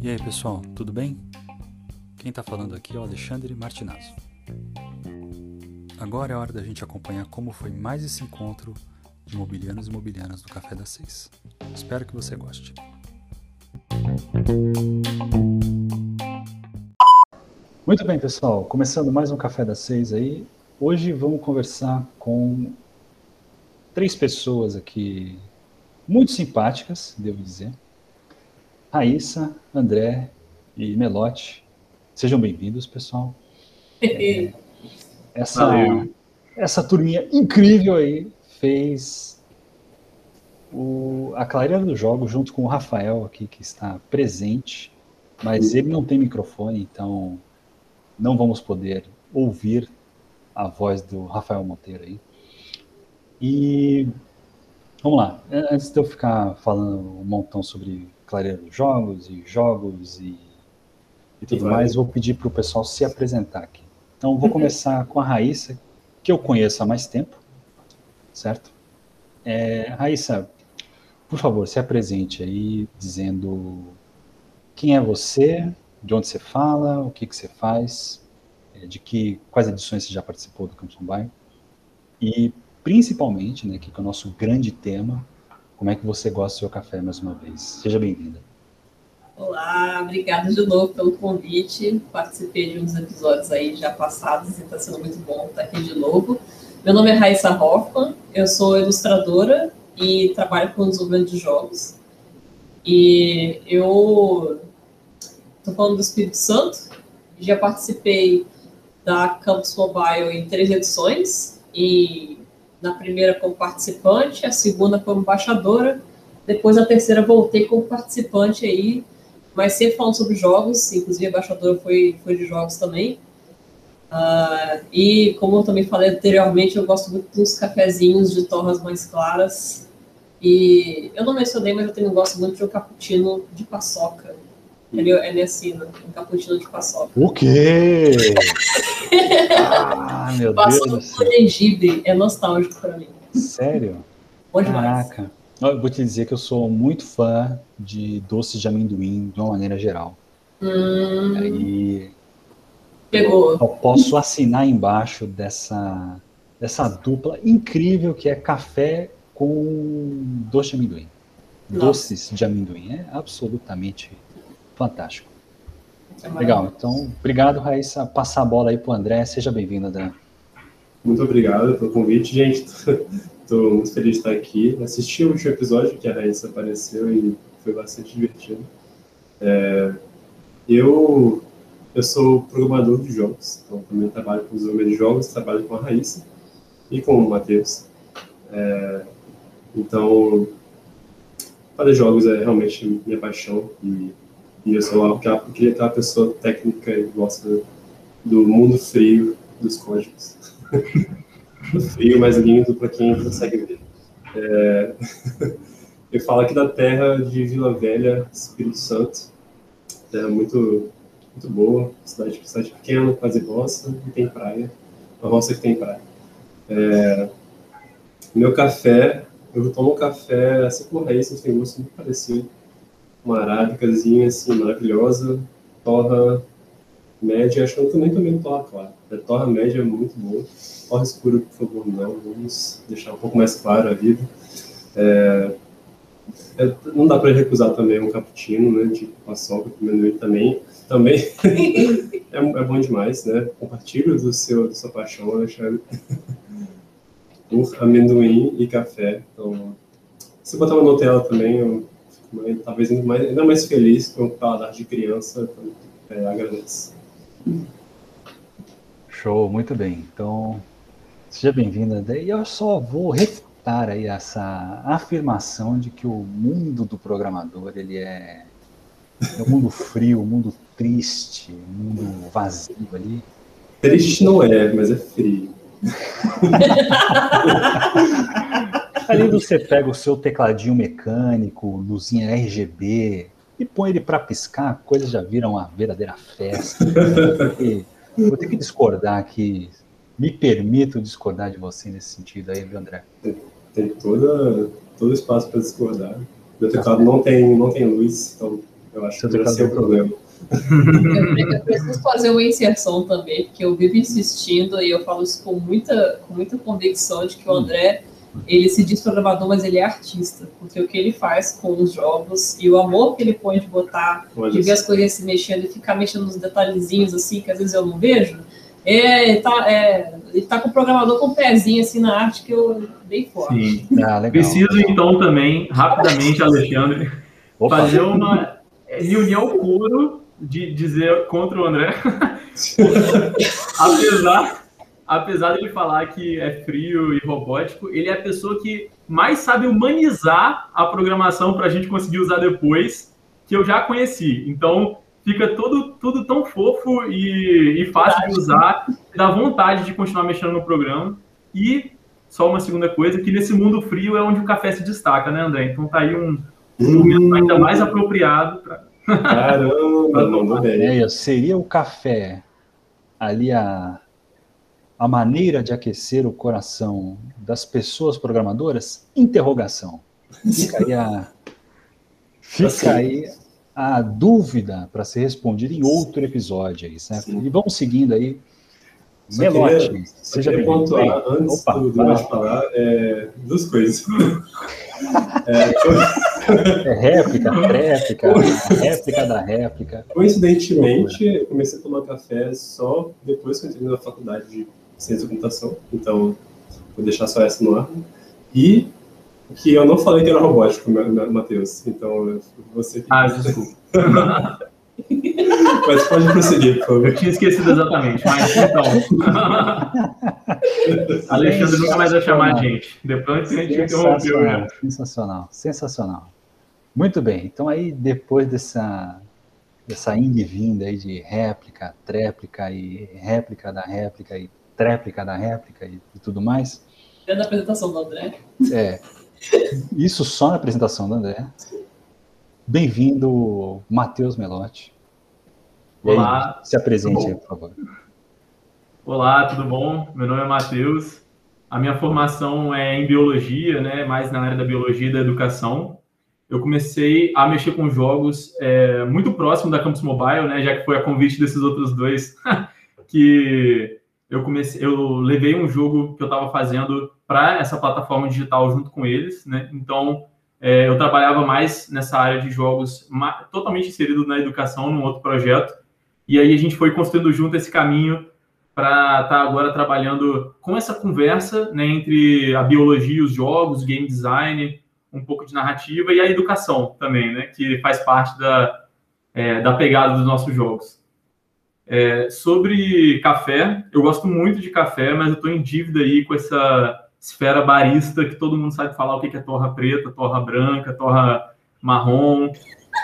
E aí pessoal, tudo bem? Quem está falando aqui é o Alexandre Martinazzo. Agora é hora da gente acompanhar como foi mais esse encontro de imobiliários e imobiliárias do Café das Seis. Espero que você goste. Muito bem, pessoal. Começando mais um Café das Seis aí. Hoje vamos conversar com três pessoas aqui muito simpáticas, devo dizer. Raíssa, André e Melote. Sejam bem-vindos, pessoal. É, essa, essa turminha incrível aí fez o, a clareira do jogo junto com o Rafael aqui, que está presente, mas ele não tem microfone, então não vamos poder ouvir a voz do Rafael Monteiro aí. E vamos lá, antes de eu ficar falando um montão sobre clareira dos jogos e jogos e, e tudo e mais, vou pedir para o pessoal se apresentar aqui. Então vou começar com a Raíssa, que eu conheço há mais tempo, certo? É, Raíssa, por favor, se apresente aí dizendo quem é você, de onde você fala, o que, que você faz, é, de que quais edições você já participou do Campus Mobile e principalmente, né, que é o nosso grande tema, como é que você gosta do seu café mais uma vez. Seja bem-vinda. Olá, obrigada de novo pelo convite. Participei de uns episódios aí já passados e está sendo muito bom estar aqui de novo. Meu nome é Raíssa Hoffman, eu sou ilustradora e trabalho com desenvolvimento de jogos. E eu estou falando do Espírito Santo, já participei da Campus Mobile em três edições, e na primeira como participante, a segunda como embaixadora, depois a terceira voltei como participante aí, mas sempre falando sobre jogos, inclusive a embaixadora foi, foi de jogos também. Uh, e como eu também falei anteriormente, eu gosto muito dos cafezinhos de torras mais claras. E eu não mencionei, mas eu também gosto muito de um cappuccino de paçoca. Ele, ele assina um cappuccino de paçoca. O quê? ah, meu paçoca Deus. Paçoca com gengibre é nostálgico para mim. Sério? Bom demais. Caraca. Eu vou te dizer que eu sou muito fã de doces de amendoim de uma maneira geral. Hum. Aí Pegou. Eu posso assinar embaixo dessa, dessa dupla incrível que é café com doce de amendoim. Nossa. Doces de amendoim. É absolutamente fantástico. É Legal. Então, obrigado, Raíssa. Passar a bola aí para o André. Seja bem-vindo, André. Muito obrigado pelo convite, gente. Estou muito feliz de estar aqui. Assisti o último episódio que a Raíssa apareceu e foi bastante divertido. É, eu eu sou programador de jogos, então também trabalho com desenvolvimento de jogos, trabalho com a Raíssa e com o Matheus. É, então, fazer jogos é realmente minha paixão e, e eu sou aquela, aquela pessoa técnica e gosta do mundo frio dos códigos. frio, mas lindo para quem consegue ver. É, eu falo aqui da terra de Vila Velha, Espírito Santo, terra muito muito boa, cidade, cidade pequena, quase roça, e tem praia, uma roça que tem praia. É, meu café, eu tomo café, assim como raiz, tem gosto muito parecido, uma arábicazinha, assim, maravilhosa, torra média, acho que eu também tomei torra clara, a torra média é muito boa, torra escura, por favor, não, vamos deixar um pouco mais claro a vida. É, é, não dá para recusar também um cappuccino, né, de paçoca, comendo ele também, também é, é, bom demais, né? Compartilho do seu, da sua paixão, Alexandre, por amendoim e café. Então, se botar uma Nutella também, eu talvez ainda mais, ainda mais feliz com o paladar de criança. Então, é, agradeço. Show, muito bem. Então, seja bem-vinda. E eu só vou refutar aí essa afirmação de que o mundo do programador ele é, é um mundo frio, um mundo triste, um mundo vazio ali. Triste não é, mas é frio. ali você pega o seu tecladinho mecânico, luzinha RGB, e põe ele para piscar, coisas já viram uma verdadeira festa. E vou ter que discordar aqui. Me permito discordar de você nesse sentido aí, viu, André? Tem, tem toda, todo espaço para discordar. Meu teclado não tem, não tem luz, então eu acho Seu que vai ser um problema. Eu, preciso fazer uma inserção também, porque eu vivo insistindo e eu falo isso com muita, com muita convicção de que o hum. Ele se diz programador, mas ele é artista, porque o que ele faz com os jogos e o amor que ele põe de botar, de ver as coisas se mexendo e ficar mexendo nos detalhezinhos assim, que às vezes eu não vejo, é, ele tá, é, ele tá com o programador com o pezinho assim na arte que eu dei forte. Sim. Ah, Preciso então também, rapidamente, Alexandre, Opa. fazer uma reunião puro de dizer contra o André. apesar, apesar de ele falar que é frio e robótico, ele é a pessoa que mais sabe humanizar a programação para a gente conseguir usar depois, que eu já conheci. Então, fica tudo, tudo tão fofo e, e fácil de usar, dá vontade de continuar mexendo no programa. E só uma segunda coisa, que nesse mundo frio é onde o café se destaca, né, André? Então tá aí um, um momento ainda mais apropriado para Caramba, não ideia. Seria o café ali a, a maneira de aquecer o coração das pessoas programadoras? Interrogação. Fica aí a, fica assim. aí a dúvida para ser respondida em outro episódio aí, certo? Sim. E vamos seguindo aí. Só Melote, queria, seja queria pontuar, antes Opa, do Dumas falar, é, duas coisas. é, é réplica, réplica, réplica da réplica. Coincidentemente, eu comecei a tomar café só depois que eu entrei na faculdade de ciência da computação, então vou deixar só essa no ar. E que eu não falei que era robótico, Matheus, então você que... Ah, desculpa. Mas pode prosseguir, por favor. Eu tinha esquecido exatamente, mas então. Alexandre nunca mais vai chamar a gente. Depois a gente interrompeu. Né? Sensacional, sensacional. Muito bem, então aí depois dessa, dessa vinda aí de réplica, tréplica e réplica da réplica e tréplica da réplica e, e tudo mais. É da apresentação do André. É. Isso só na apresentação do André. Bem-vindo, Matheus Melotti. Olá. Aí, se apresente aí, por favor. Olá, tudo bom? Meu nome é Matheus. A minha formação é em biologia, né? Mais na área da biologia e da educação. Eu comecei a mexer com jogos é, muito próximo da Campus Mobile, né? Já que foi a convite desses outros dois que eu comecei, eu levei um jogo que eu estava fazendo para essa plataforma digital junto com eles, né? Então é, eu trabalhava mais nessa área de jogos, totalmente inserido na educação, num outro projeto. E aí a gente foi construindo junto esse caminho para estar tá agora trabalhando com essa conversa né, entre a biologia, os jogos, game design, um pouco de narrativa e a educação também, né, que faz parte da, é, da pegada dos nossos jogos. É, sobre café, eu gosto muito de café, mas eu estou em dívida aí com essa esfera barista que todo mundo sabe falar o que é torra preta, torra branca, torra marrom.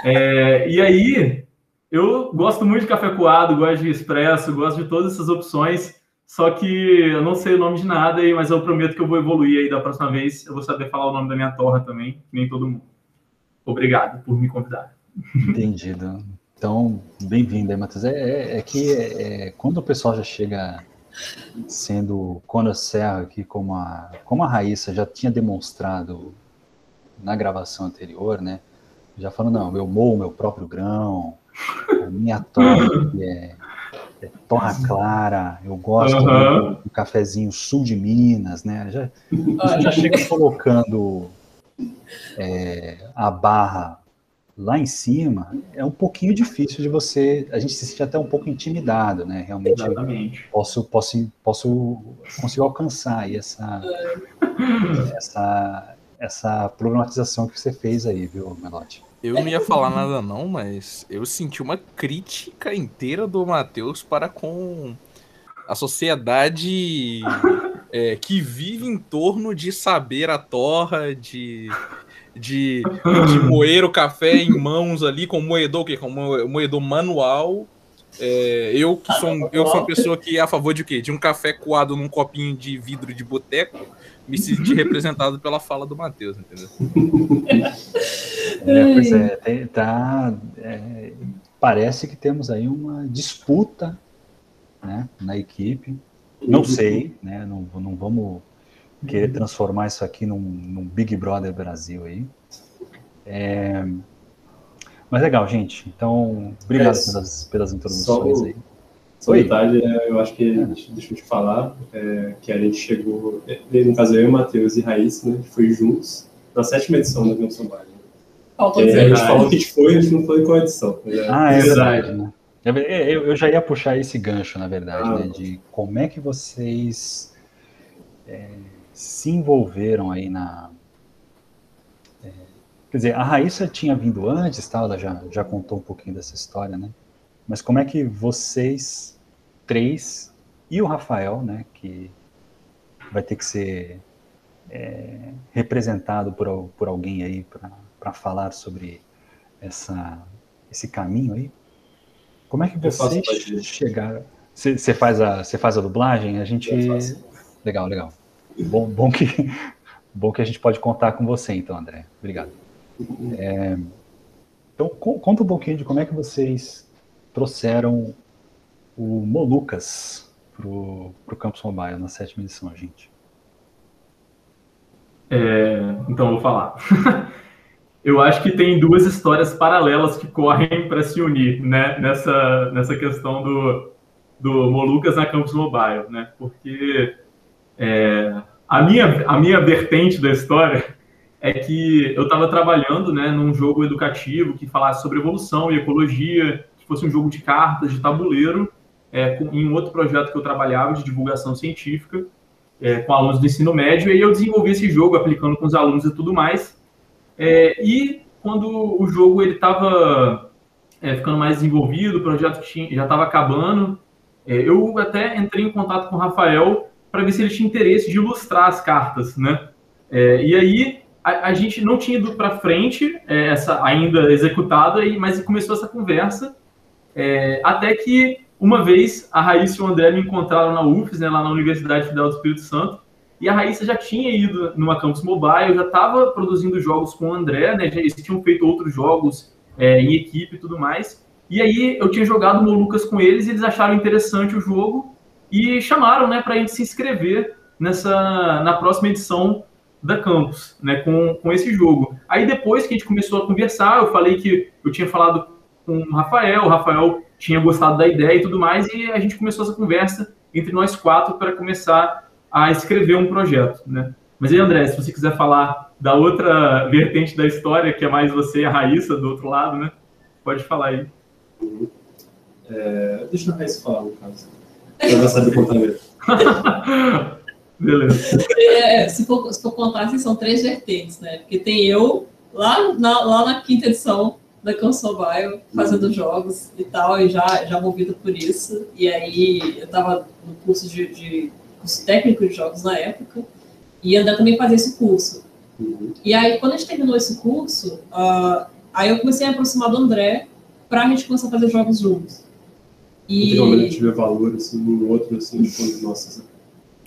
É, e aí, eu gosto muito de café coado, gosto de expresso, gosto de todas essas opções, só que eu não sei o nome de nada, mas eu prometo que eu vou evoluir aí da próxima vez. Eu vou saber falar o nome da minha torra também, nem todo mundo. Obrigado por me convidar. Entendido. Então, bem-vindo aí, Matheus. É, é, é que é, quando o pessoal já chega sendo conhecer aqui, como a, como a Raíssa já tinha demonstrado na gravação anterior, né? Já falando, não, eu moo o meu próprio grão, a minha torra é, é torra clara, eu gosto uhum. do, do, cafezinho sul de Minas, né? Já, já chega colocando é, a barra lá em cima, é um pouquinho difícil de você. A gente se sente até um pouco intimidado, né? Realmente Exatamente. posso, posso, posso consigo alcançar aí essa, essa, essa problematização que você fez aí, viu, Melote? Eu não ia falar nada não, mas eu senti uma crítica inteira do Matheus para com a sociedade é, que vive em torno de saber a torra, de de, de moer o café em mãos ali com moedor, que com moedor manual. É, eu que sou eu sou uma pessoa que é a favor de quê? De um café coado num copinho de vidro de boteco, me senti representado pela fala do Matheus, entendeu? É, pois é, tem, tá, é, parece que temos aí uma disputa né, na equipe. Não sei, né, não, não vamos querer uhum. transformar isso aqui num, num, Big Brother Brasil aí. É... Mas legal, gente. Então, obrigado é, pelas, pelas introduções só, aí. Só detalhe, é, eu acho que, é. deixa eu te falar, é, que a gente chegou, é, no caso eu, Matheus e Raíssa, né, foi juntos na sétima edição da Canção Básica. Faltou dizer. A gente falou que a gente foi, a gente não foi com a edição. É, ah, é verdade, né? Eu, eu, já ia puxar esse gancho, na verdade, ah, né, de como é que vocês é, se envolveram aí na. É, quer dizer, a Raíssa tinha vindo antes, tá? ela já, já contou um pouquinho dessa história, né? Mas como é que vocês três e o Rafael, né, que vai ter que ser é, representado por, por alguém aí para falar sobre essa, esse caminho aí. Como é que vocês chegaram? Você faz a você faz a dublagem? A gente legal, legal. Bom, bom que bom que a gente pode contar com você, então, André. Obrigado. É, então conta um pouquinho de como é que vocês trouxeram o Molucas pro pro Campus Mobile na sétima edição, gente. É, então, vou falar. eu acho que tem duas histórias paralelas que correm para se unir né, nessa, nessa questão do, do Molucas na Campus Mobile, né? Porque é, a, minha, a minha vertente da história é que eu estava trabalhando né, num jogo educativo que falasse sobre evolução e ecologia, que fosse um jogo de cartas, de tabuleiro, é, com, em um outro projeto que eu trabalhava de divulgação científica é, com alunos do ensino médio, e aí eu desenvolvi esse jogo aplicando com os alunos e tudo mais. É, e quando o jogo ele estava é, ficando mais desenvolvido, o projeto tinha, já estava acabando, é, eu até entrei em contato com o Rafael para ver se ele tinha interesse de ilustrar as cartas, né? É, e aí a, a, gente não tinha ido para frente, é, essa ainda executada, mas começou essa conversa, até que uma vez, a Raíssa e o André me encontraram na UFES, né, lá na Universidade Federal do Espírito Santo, e a Raíssa já tinha ido numa campus mobile, já estava produzindo jogos com o André, né, eles tinham feito outros jogos é, em equipe e tudo mais. E aí eu tinha jogado Molucas com eles, e eles acharam interessante o jogo e chamaram né, para a gente se inscrever nessa, na próxima edição da campus, né, com, com esse jogo. Aí depois que a gente começou a conversar, eu falei que eu tinha falado com o Rafael, o Rafael tinha gostado da ideia e tudo mais, e a gente começou essa conversa entre nós quatro para começar a escrever um projeto, né? Mas aí, André, se você quiser falar da outra vertente da história, que é mais você e a Raíssa do outro lado, né? Pode falar aí. É, deixa a Raíssa falar, no caso. Ela vai saber contar mesmo. Beleza. É, se, for, se for contar, assim, são três vertentes, né? Porque tem eu, lá na, lá na quinta edição, da Consobile fazendo uhum. jogos e tal, e já, já movida por isso. E aí eu estava no curso de, de, curso técnico de jogos na época, e André também fazia esse curso. Uhum. E aí, quando a gente terminou esse curso, uh, aí eu comecei a aproximar do André para a gente começar a fazer jogos juntos. E realmente ver valor assim, no outro, assim, tipo, nossa,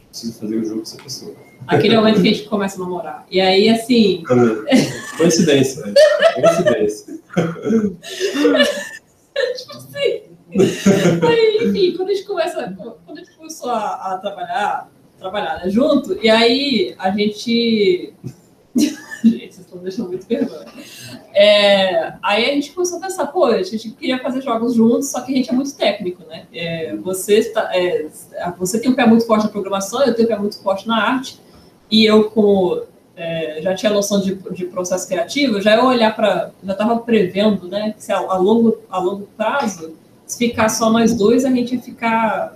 preciso fazer um jogo com essa pessoa. Aquele momento que a gente começa a namorar. E aí, assim. Coincidência, né? Coincidência. tipo assim. Aí, enfim, quando a gente começa. Quando a gente começou a, a trabalhar, trabalhar né, junto, e aí a gente. gente, vocês estão deixando muito vergonha. É, aí a gente começou a pensar, pô, a gente queria fazer jogos juntos, só que a gente é muito técnico, né? É, você, é, você tem um pé muito forte na programação, eu tenho um pé muito forte na arte, e eu, como é, já tinha noção de, de processo criativo, já ia olhar para. Já estava prevendo, né? Que se a, a, longo, a longo prazo, se ficar só nós dois, a gente ia ficar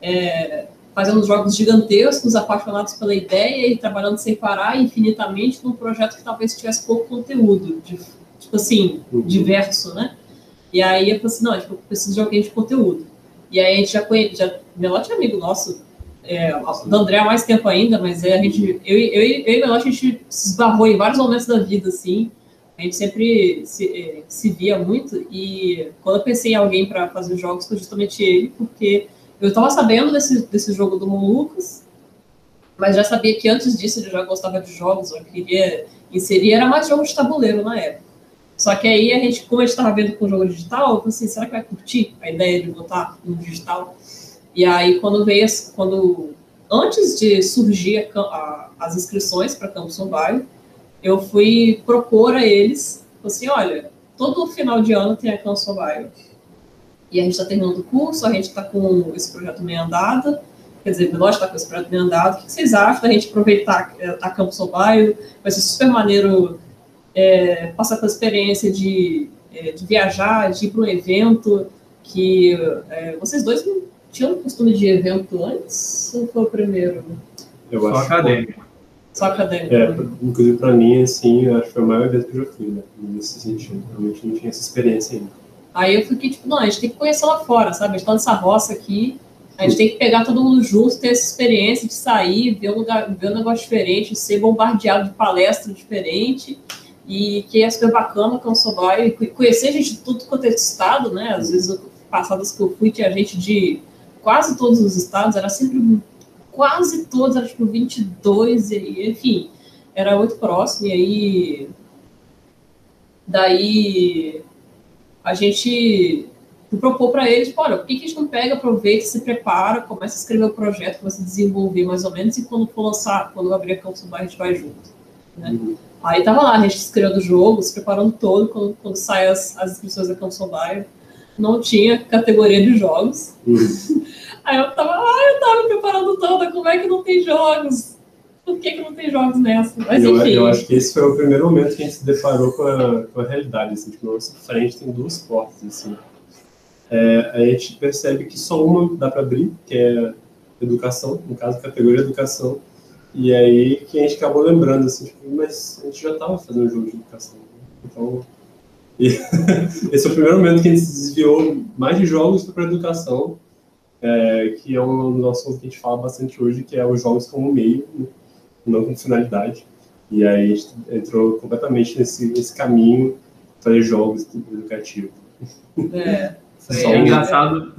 é, fazendo jogos gigantescos, apaixonados pela ideia e trabalhando sem parar infinitamente num projeto que talvez tivesse pouco conteúdo, de, tipo assim, uhum. diverso, né? E aí eu falei assim: não, tipo, eu preciso de alguém de conteúdo. E aí a gente já conhece, já, Melote é amigo nosso é, do André há mais tempo ainda, mas é, a gente, eu, eu, eu e o a gente se esbarrou em vários momentos da vida, assim, a gente sempre se, é, se via muito, e quando eu pensei em alguém para fazer os jogos, foi justamente ele, porque eu estava sabendo desse, desse jogo do Molucas, mas já sabia que antes disso ele já gostava de jogos, eu queria inserir, era mais jogo de tabuleiro na época. Só que aí a gente, como a gente estava vendo com o jogo digital, eu falei assim, será que vai curtir a ideia de botar no digital? E aí, quando veio, quando antes de surgir a, a, as inscrições para Campus Mobile, eu fui propor a eles, assim, olha, todo final de ano tem a Campus Mobile. E a gente está terminando o curso, a gente está com esse projeto meio andado, quer dizer, nós está com esse projeto meio andado, o que vocês acham da gente aproveitar a Campus Mobile? Vai ser super maneiro é, passar pela experiência de, é, de viajar, de ir para um evento que é, vocês dois tinham costume de evento antes ou foi o primeiro? Eu Só acho acadêmico. Só acadêmico? É, inclusive para mim, assim, eu acho que foi o maior evento que eu já fui, né? Nesse sentido. Realmente não tinha essa experiência ainda. Aí eu fiquei tipo, não, a gente tem que conhecer lá fora, sabe? A gente tá nessa roça aqui, a gente tem que pegar todo mundo junto, ter essa experiência de sair, ver um, lugar, ver um negócio diferente, ser bombardeado de palestra diferente, e que é super bacana com o Sobai, e conhecer gente de tudo quanto é estado, né? Às vezes, passadas que eu fui, tinha gente de quase todos os estados, era sempre quase todos, era tipo 22, e, enfim, era muito próximo, e aí. Daí a gente propôs para eles, tipo, olha, por que, que a gente não pega, aproveita, se prepara, começa a escrever o projeto, começa a desenvolver mais ou menos, e quando for lançar, quando abrir a Campus Bar, a gente vai junto. Né? Uhum. Aí tava lá, a gente escrevendo o jogo, se preparando todo, quando, quando sai as, as inscrições da Bar, não tinha categoria de jogos. Uhum. Aí eu tava, ah, eu tava me preparando toda, como é que não tem jogos? Por que, que não tem jogos nessa? Mas eu, enfim. Eu acho que esse foi o primeiro momento que a gente se deparou com a, com a realidade, assim, tipo, na nossa frente tem duas portas, assim. É, a gente percebe que só uma dá para abrir, que é educação, no caso, categoria educação, e aí que a gente acabou lembrando, assim, tipo, mas a gente já estava fazendo um jogo de educação. Então, esse é o primeiro momento que a gente se desviou mais de jogos para educação, é, que é um dos assuntos que a gente fala bastante hoje, que é os jogos como meio, né, não como finalidade. E aí a gente entrou completamente nesse, nesse caminho para jogos educativos. É, é engraçado,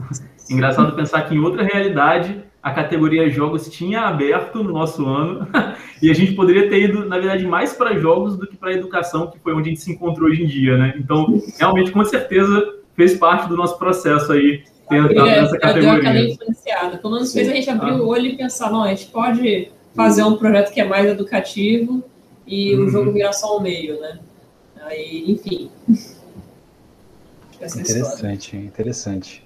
engraçado pensar que em outra realidade a categoria jogos tinha aberto no nosso ano e a gente poderia ter ido, na verdade, mais para jogos do que para educação, que foi onde a gente se encontrou hoje em dia, né? Então, realmente, com certeza, fez parte do nosso processo aí ter entrado é, nessa categoria. Influenciada. Pelo menos fez a gente abrir ah. o olho e pensar, não, a gente pode fazer um projeto que é mais educativo e uhum. o jogo virar só o meio, né? Aí, enfim. interessante, história. interessante.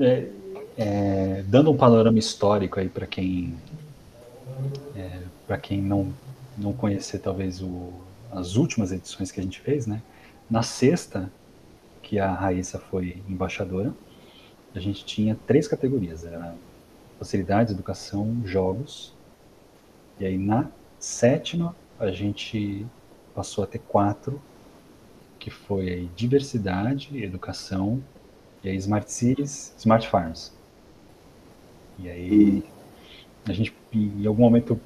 É, é, dando um panorama histórico aí para quem é, para quem não não conhecer talvez o, as últimas edições que a gente fez, né? Na sexta que a Raíssa foi embaixadora, a gente tinha três categorias, era facilidades, educação, jogos. E aí na sétima a gente passou a ter quatro, que foi aí diversidade, educação, e aí smart cities, smart farms. E aí a gente em algum momento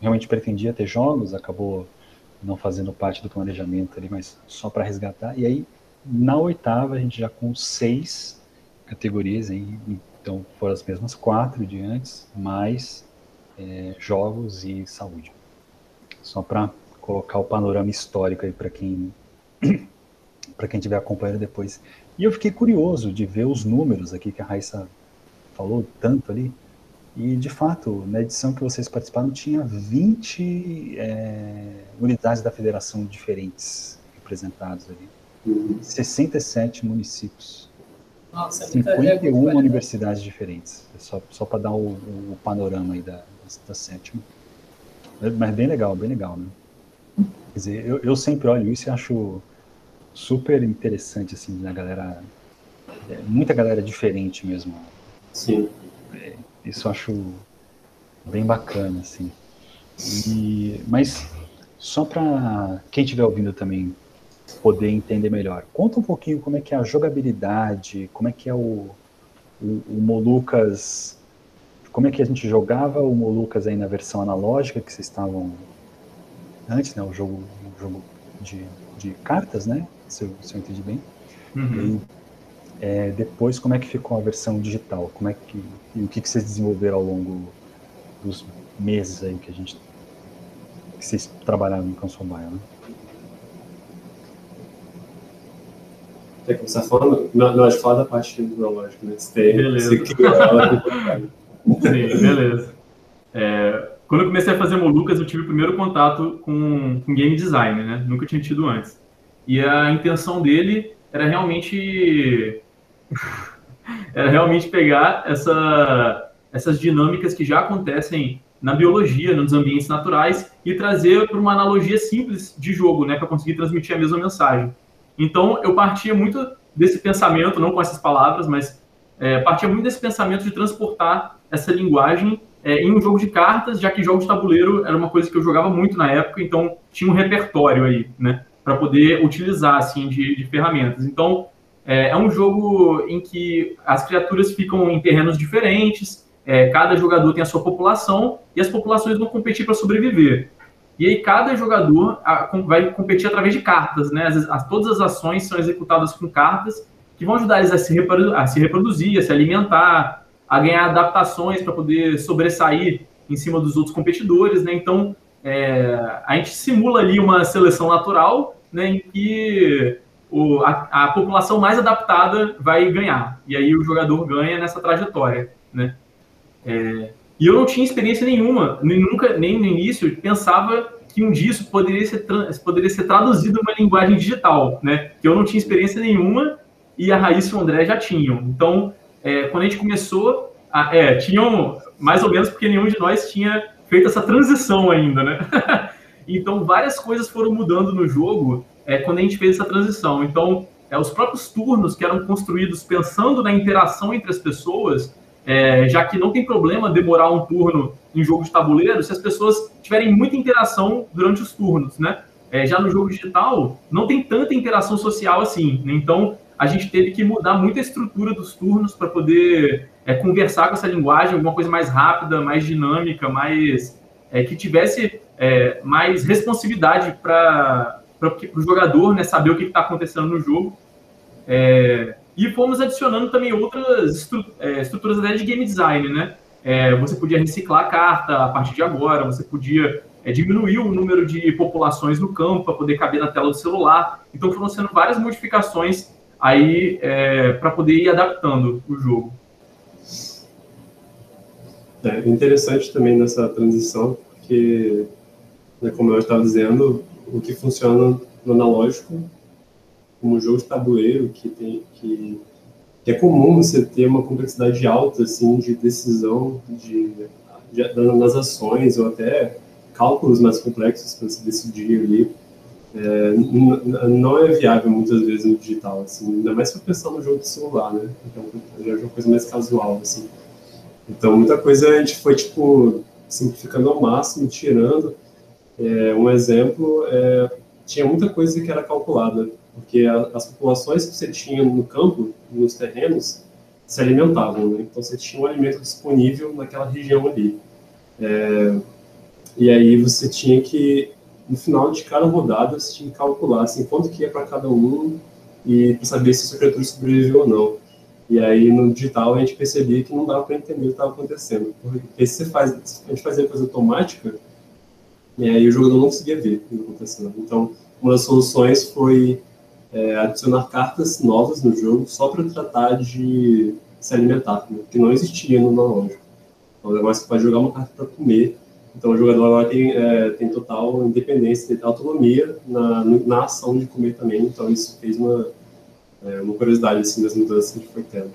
realmente pretendia ter jogos, acabou não fazendo parte do planejamento ali, mas só para resgatar. E aí na oitava a gente já com seis categorias, aí, então foram as mesmas quatro de antes, mais é, jogos e saúde. Só para colocar o panorama histórico aí para quem para quem estiver acompanhando depois. E eu fiquei curioso de ver os números aqui que a Raíssa falou tanto ali. E, de fato, na edição que vocês participaram, tinha 20 é, unidades da federação diferentes representadas ali. 67 municípios. Nossa, é 51 é universidades diferentes. É só, só para dar o, o, panorama aí da, da sétima. Mas bem legal, bem legal, né? Quer dizer, eu, eu sempre olho isso e acho super interessante, assim, da galera. É, muita galera diferente mesmo. Sim. É, isso eu acho bem bacana, assim. E, mas só para quem estiver ouvindo também poder entender melhor, conta um pouquinho como é que é a jogabilidade, como é que é o, o, o Molucas, como é que a gente jogava o Molucas aí na versão analógica que vocês estavam antes, né? O jogo, o jogo de, de cartas, né? Se eu, se eu entendi bem. Uhum. E é, depois, como é que ficou a versão digital? Como é que e o que, que vocês desenvolveram ao longo dos meses aí que a gente que vocês trabalharam no Canson Baia, né? Quer começar falando? Não, não, parte tecnológica, né? Você tem, beleza. Você Sim, beleza. É, quando eu comecei a fazer Molucas, eu tive o primeiro contato com, com game design, né? Nunca tinha tido antes. E a intenção dele era realmente era realmente pegar essa, essas dinâmicas que já acontecem na biologia, nos ambientes naturais e trazer para uma analogia simples de jogo, né, para conseguir transmitir a mesma mensagem. Então, eu partia muito desse pensamento, não com essas palavras, mas é, partia muito desse pensamento de transportar essa linguagem é, em um jogo de cartas, já que jogo de tabuleiro era uma coisa que eu jogava muito na época, então tinha um repertório aí, né, para poder utilizar assim de, de ferramentas. Então, é, é, um jogo em que as criaturas ficam em terrenos diferentes, é, cada jogador tem a sua população e as populações vão competir para sobreviver. E aí cada jogador vai competir através de cartas, né? As, as, todas as ações são executadas com cartas que vão ajudar eles a se, reprodu a se reproduzir, a se alimentar, a ganhar adaptações para poder sobressair em cima dos outros competidores, né? Então é, a gente simula ali uma seleção natural, né? Em que o, a, a, população mais adaptada vai ganhar. E aí o jogador ganha nessa trajetória, né? É, e eu não tinha experiência nenhuma, nem, nunca, nem no início, pensava que um dia isso poderia ser, poderia ser traduzido uma linguagem digital, né? Que eu não tinha experiência nenhuma e a Raíssa e o André já tinham. Então, é, quando a gente começou, a, é, tinham mais ou menos porque nenhum de nós tinha feito essa transição ainda, né? então, várias coisas foram mudando no jogo é, quando a gente fez essa transição. Então, é, os próprios turnos que eram construídos pensando na interação entre as pessoas, é, já que não tem problema demorar um turno em jogo de tabuleiro se as pessoas tiverem muita interação durante os turnos, né? É, já no jogo digital, não tem tanta interação social assim. Né? Então, a gente teve que mudar muito a estrutura dos turnos para poder é, conversar com essa linguagem, alguma coisa mais rápida, mais dinâmica, mais é, que tivesse é, mais responsividade para o jogador né, saber o que está acontecendo no jogo. É, e fomos adicionando também outras estru é, estruturas até de game design, né? É, você podia reciclar a carta a partir de agora, você podia é, diminuir o número de populações no campo para poder caber na tela do celular. Então foram sendo várias modificações aí é, para poder ir adaptando o jogo. É interessante também nessa transição, porque, né, como eu estava dizendo, o que funciona no analógico, como jogo de tabuleiro, que, tem, que, que é comum você ter uma complexidade alta assim, de decisão de, de, nas ações, ou até cálculos mais complexos para se decidir ali. É, não é viável muitas vezes no digital, assim, ainda mais se pensar no jogo de celular, né? Então, já é uma coisa mais casual, assim. Então, muita coisa a gente foi, tipo, simplificando ao máximo, tirando. É, um exemplo, é, tinha muita coisa que era calculada, porque a, as populações que você tinha no campo, nos terrenos, se alimentavam, né? Então, você tinha um alimento disponível naquela região ali. É, e aí você tinha que no final de cada rodada você tinha que calcular assim, quanto que ia para cada um e para saber se a criatura sobreviveu ou não. E aí no digital a gente percebia que não dava para entender o que estava acontecendo. Porque se você faz, a gente fazia coisa automática, e aí o jogador não conseguia ver o que estava acontecendo. Então, uma das soluções foi é, adicionar cartas novas no jogo só para tratar de se alimentar, né? que não existia no analógico. Então, agora você pode jogar uma carta para comer então o jogador agora tem, é, tem total independência, tem autonomia na, na ação de comer também. Então isso fez uma, é, uma curiosidade assim, das mudanças que a gente foi tendo.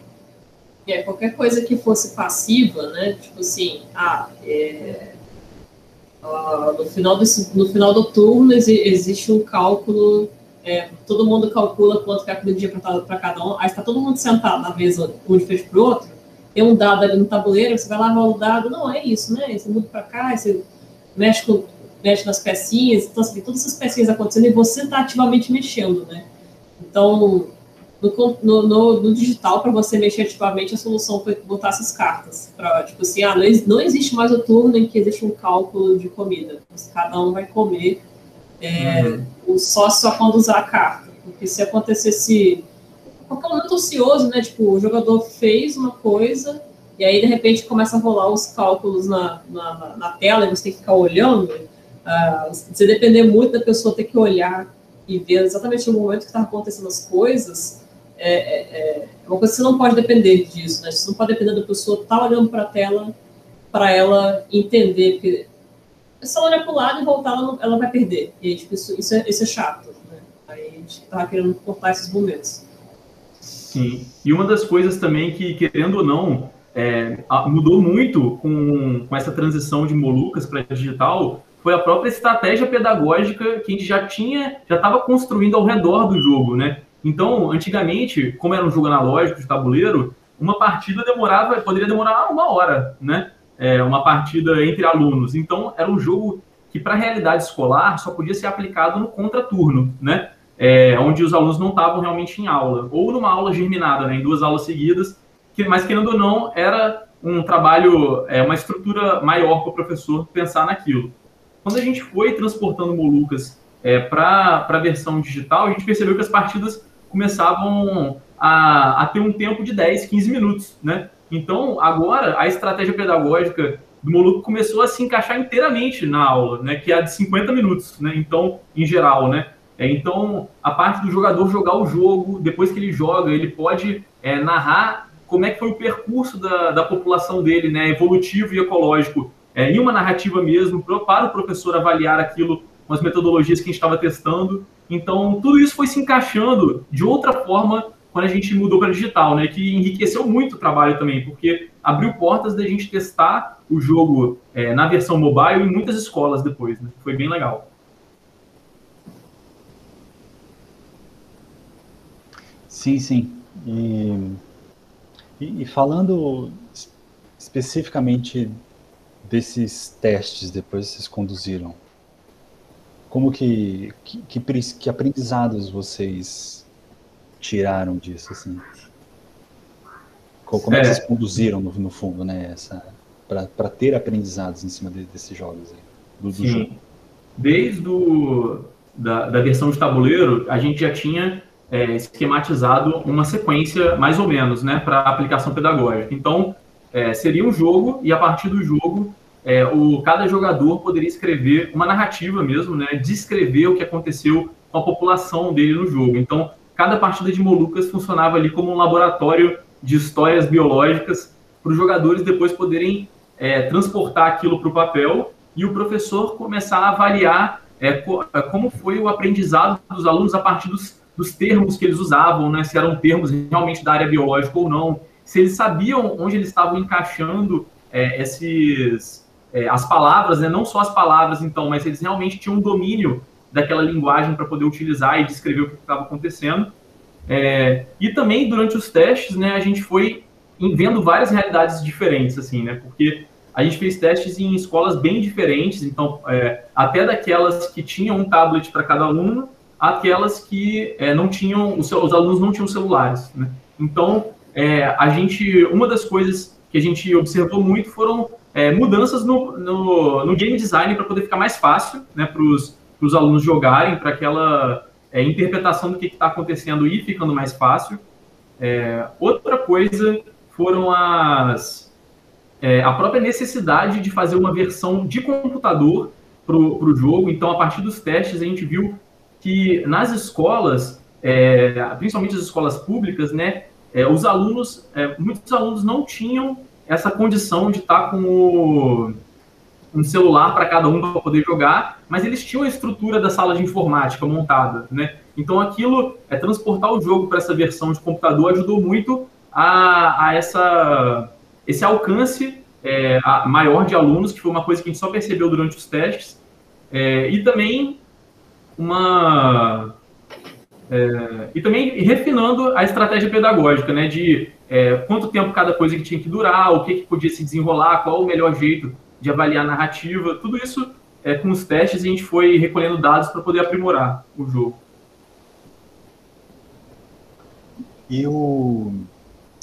É, qualquer coisa que fosse passiva, né? Tipo assim, ah, é, ah, no, final desse, no final do turno existe um cálculo, é, todo mundo calcula quanto que é aquele dia para cada um, aí está todo mundo sentado na mesa, um de frente para o outro, tem um dado ali no tabuleiro, você vai lá rolar o dado, não, é isso, né? Você muda para cá, você mexe, com, mexe nas pecinhas, então tem todas essas pecinhas acontecendo e você está ativamente mexendo, né? Então, no, no, no, no digital, para você mexer ativamente, a solução foi botar essas cartas. Pra, tipo assim, ah, não, não existe mais o turno em que existe um cálculo de comida. Cada um vai comer é, uhum. o sócio só quando usar a carta. Porque se acontecesse qualquer momento ocioso, né? Tipo, o jogador fez uma coisa e aí de repente começa a rolar os cálculos na, na, na tela e você tem que ficar olhando. Uh, se depender muito da pessoa ter que olhar e ver exatamente o momento que está acontecendo as coisas, é, é, é, uma coisa que você não pode depender disso, né? Você não pode depender da pessoa estar tá olhando para a tela para ela entender, porque se ela olhar para o lado e voltar, ela, ela vai perder. E tipo, isso, isso, é, isso é chato. Né? Aí a gente estava querendo cortar esses momentos. Sim. E uma das coisas também que, querendo ou não, é, mudou muito com, com essa transição de Molucas para digital foi a própria estratégia pedagógica que a gente já tinha, já estava construindo ao redor do jogo, né? Então, antigamente, como era um jogo analógico de tabuleiro, uma partida demorava, poderia demorar uma hora, né? É, uma partida entre alunos. Então, era um jogo que, para a realidade escolar, só podia ser aplicado no contraturno, né? É, onde os alunos não estavam realmente em aula, ou numa aula germinada, né? em duas aulas seguidas, que, mas querendo ou não, era um trabalho, é, uma estrutura maior para o professor pensar naquilo. Quando a gente foi transportando Molucas é, para a versão digital, a gente percebeu que as partidas começavam a, a, ter um tempo de 10, 15 minutos, né? Então, agora, a estratégia pedagógica do Moluco começou a se encaixar inteiramente na aula, né? Que é a de 50 minutos, né? Então, em geral, né? É, então, a parte do jogador jogar o jogo, depois que ele joga, ele pode é, narrar como é que foi o percurso da, da população dele, né? Evolutivo e ecológico, é, em uma narrativa mesmo, para o professor avaliar aquilo com as metodologias que a gente estava testando. Então, tudo isso foi se encaixando de outra forma quando a gente mudou para digital, né? Que enriqueceu muito o trabalho também, porque abriu portas da gente testar o jogo é, na versão mobile em muitas escolas depois, né? Foi bem legal. Sim, sim. E, e, falando especificamente desses testes depois que vocês conduziram, como que, que, que, que aprendizados vocês tiraram disso, assim? Como é, é que vocês conduziram, no, no fundo, né, para ter aprendizados em cima de, desses jogos aí, do, do jogo? Desde do, da, da versão de tabuleiro, a gente já tinha é, esquematizado uma sequência, mais ou menos, né, para aplicação pedagógica. Então, é, seria um jogo, e a partir do jogo, é, o, cada jogador poderia escrever uma narrativa mesmo, né, descrever o que aconteceu com a população dele no jogo. Então, cada partida de Molucas funcionava ali como um laboratório de histórias biológicas para os jogadores depois poderem é, transportar aquilo para o papel e o professor começar a avaliar é, co é, como foi o aprendizado dos alunos a partir dos, dos termos que eles usavam, né, se eram termos realmente da área biológica ou não, se eles sabiam onde eles estavam encaixando é, esses, é, as palavras, né, não só as palavras, então, mas eles realmente tinham um domínio daquela linguagem para poder utilizar e descrever o que estava acontecendo. É, e também durante os testes, né, a gente foi vendo várias realidades diferentes, assim, né, porque a gente fez testes em escolas bem diferentes, então, é, até daquelas que tinham um tablet para cada aluno, aquelas que é, não tinham, os, os, alunos não tinham celulares, né. Então, é, a gente, uma das coisas que a gente observou muito foram é, mudanças no, no, no, game design para poder ficar mais fácil né, para os alunos jogarem, para aquela é, interpretação do que está acontecendo ir ficando mais fácil. É, outra coisa foram as é, a própria necessidade de fazer uma versão de computador para o jogo. Então, a partir dos testes, a gente viu que nas escolas, é, principalmente as escolas públicas, né, é, os alunos, muitos alunos não tinham essa condição de estar com o, um celular para cada um para poder jogar, mas eles tinham a estrutura da sala de informática montada, né? Então aquilo, é transportar o jogo para essa versão de computador ajudou muito a, a essa, esse alcance é, maior de alunos, que foi uma coisa que a gente só percebeu durante os testes, é, e também uma é, e também refinando a estratégia pedagógica, né, de é, quanto tempo cada coisa que tinha que durar, o que, que podia se desenrolar, qual o melhor jeito de avaliar a narrativa, tudo isso é, com os testes a gente foi recolhendo dados para poder aprimorar o jogo. E o,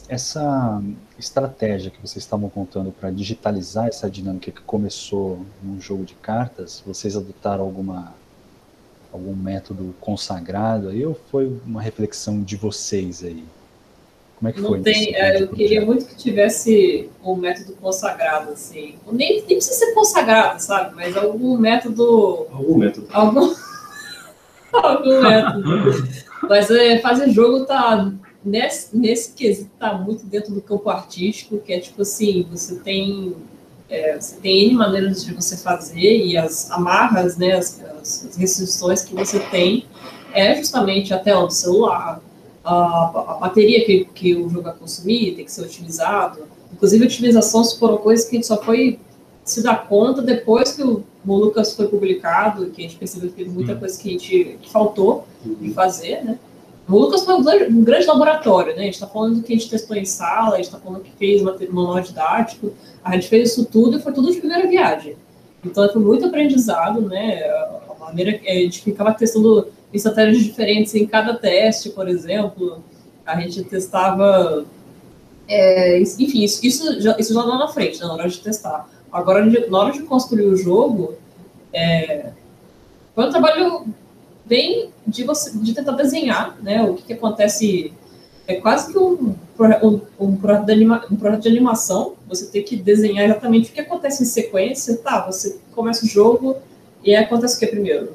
essa estratégia que vocês estavam contando para digitalizar essa dinâmica que começou num jogo de cartas, vocês adotaram alguma algum método consagrado aí ou foi uma reflexão de vocês aí? Como é que não foi? Tem, é, eu queria muito que tivesse um método consagrado, assim. Nem, nem precisa ser consagrado, sabe? Mas algum método. Algum método. Algum, algum método. Mas é, fazer jogo tá. Nesse, nesse quesito tá muito dentro do campo artístico, que é tipo assim, você tem É, você tem N maneiras de você fazer e as amarras, né, as, as restrições que você tem é justamente a tela do celular, a, a bateria que, que o jogo vai consumir tem que ser utilizado. Inclusive, a utilização foram coisas que a gente só foi se dar conta depois que o Lucas foi publicado, que a gente percebeu que teve muita uhum. coisa que a gente que faltou de fazer, né? O Lucas foi um grande laboratório, né? A gente está falando do que a gente testou em sala, a gente está falando que fez manual didático, a gente fez isso tudo e foi tudo de primeira viagem. Então foi muito aprendizado, né? A maneira que a gente ficava testando estratégias diferentes em cada teste, por exemplo. A gente testava. É, enfim, isso, isso, já, isso já lá na frente, né, na hora de testar. Agora, na hora de construir o jogo, é, foi um trabalho bem de você de tentar desenhar né, o que, que acontece. É quase que um, um, um, projeto de anima, um projeto de animação. Você tem que desenhar exatamente o que acontece em sequência. Tá, você começa o jogo e acontece o que primeiro?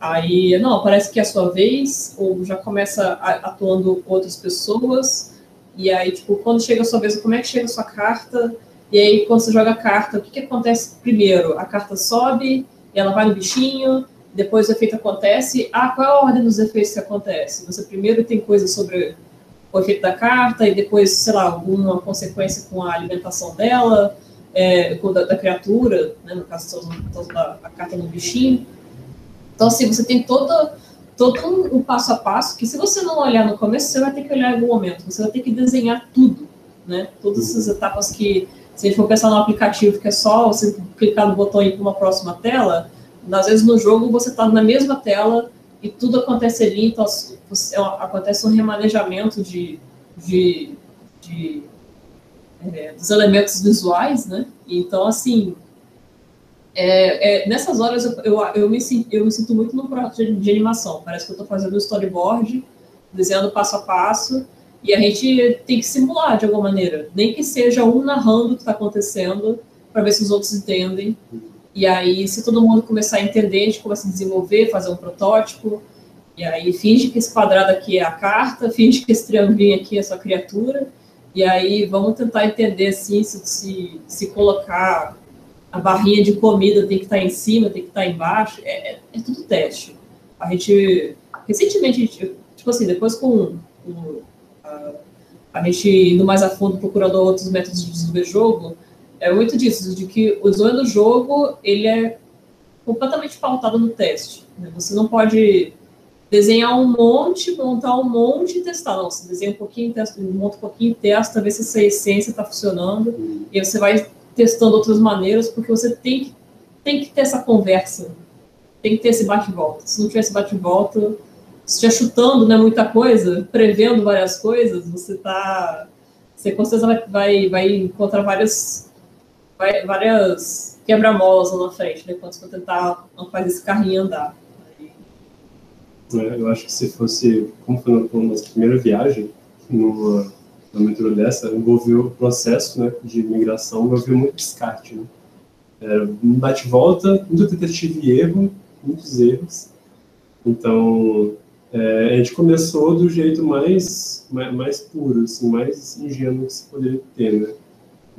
Aí, não, parece que é a sua vez, ou já começa atuando outras pessoas. E aí, tipo, quando chega a sua vez, como é que chega a sua carta? E aí, quando você joga a carta, o que, que acontece primeiro? A carta sobe, ela vai no bichinho, depois o efeito acontece. Ah, qual é a ordem dos efeitos que acontece? Você primeiro tem coisa sobre o efeito da carta, e depois, sei lá, alguma consequência com a alimentação dela, é, da, da, criatura, né? no caso, você está usando a, carta no bichinho. Então, assim, você tem todo, todo um, um, passo a passo que, se você não olhar no começo, você vai ter que olhar em algum momento. Você vai ter que desenhar tudo, né? Todas essas etapas que, se a gente for pensar no aplicativo, que é só você clicar no botão e ir para uma próxima tela, às vezes no jogo você está na mesma tela e tudo acontece ali, então você, acontece um remanejamento de, de, de é, dos elementos visuais, né? Então, assim, é, é, nessas horas eu, eu, eu, me, eu me sinto muito no projeto de, de animação. Parece que eu estou fazendo um storyboard, desenhando passo a passo, e a gente tem que simular de alguma maneira. Nem que seja um narrando o que está acontecendo, para ver se os outros entendem. E aí, se todo mundo começar a entender, a gente começa a desenvolver, fazer um protótipo. E aí, finge que esse quadrado aqui é a carta, finge que esse triangulinho aqui é a sua criatura. E aí, vamos tentar entender assim, se, se, se colocar a barrinha de comida tem que estar tá em cima, tem que estar tá embaixo, é, é, é, tudo teste. A gente, recentemente, a gente, tipo assim, depois com, com a, a, gente indo mais a fundo procurando outros métodos de desenvolver jogo, é muito disso, de que o design do jogo, ele é completamente pautado no teste. Né? Você não pode desenhar um monte, montar um monte e testar. Não, você desenha um pouquinho, testa, monta um pouquinho, testa, vê se essa essência está funcionando, e aí você vai testando outras maneiras, porque você tem que, tem que ter essa conversa, tem que ter esse bate-volta. Se não tiver esse bate-volta, se estiver chutando né, muita coisa, prevendo várias coisas, você tá. Você com certeza vai, vai, vai encontrar várias, várias quebra-molas lá na frente, né? Quando for tentar fazer esse carrinho andar. É, eu acho que se fosse, como foi na nossa primeira viagem, numa na aventura dessa envolveu o processo né, de migração, envolveu muito descarte. Né? É, bate-volta, muita tentativa e erro, muitos erros. Então, é, a gente começou do jeito mais, mais, mais, puro, assim, mais ingênuo que se poderia ter. Né?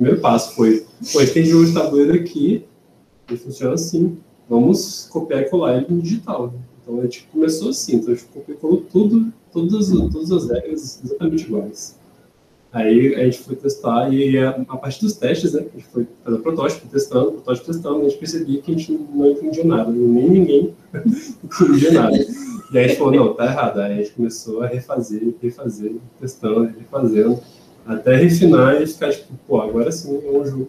Primeiro passo foi, pô, tem jogo de tabuleiro aqui, ele funciona assim, vamos copiar e colar ele no digital. Né? Então, a gente começou assim, então a gente copiou e colou tudo, todas, todas as regras exatamente iguais. Aí a gente foi testar e a, a partir dos testes, né, a gente foi fazer protótipo, testando, protótipo, testando, a gente percebia que a gente não entendia nada, nem ninguém entendia nada. E aí a gente falou, não, tá errado. Aí a gente começou a refazer, refazer, testando, refazendo, até refinar e ficar tipo, pô, agora sim é um jogo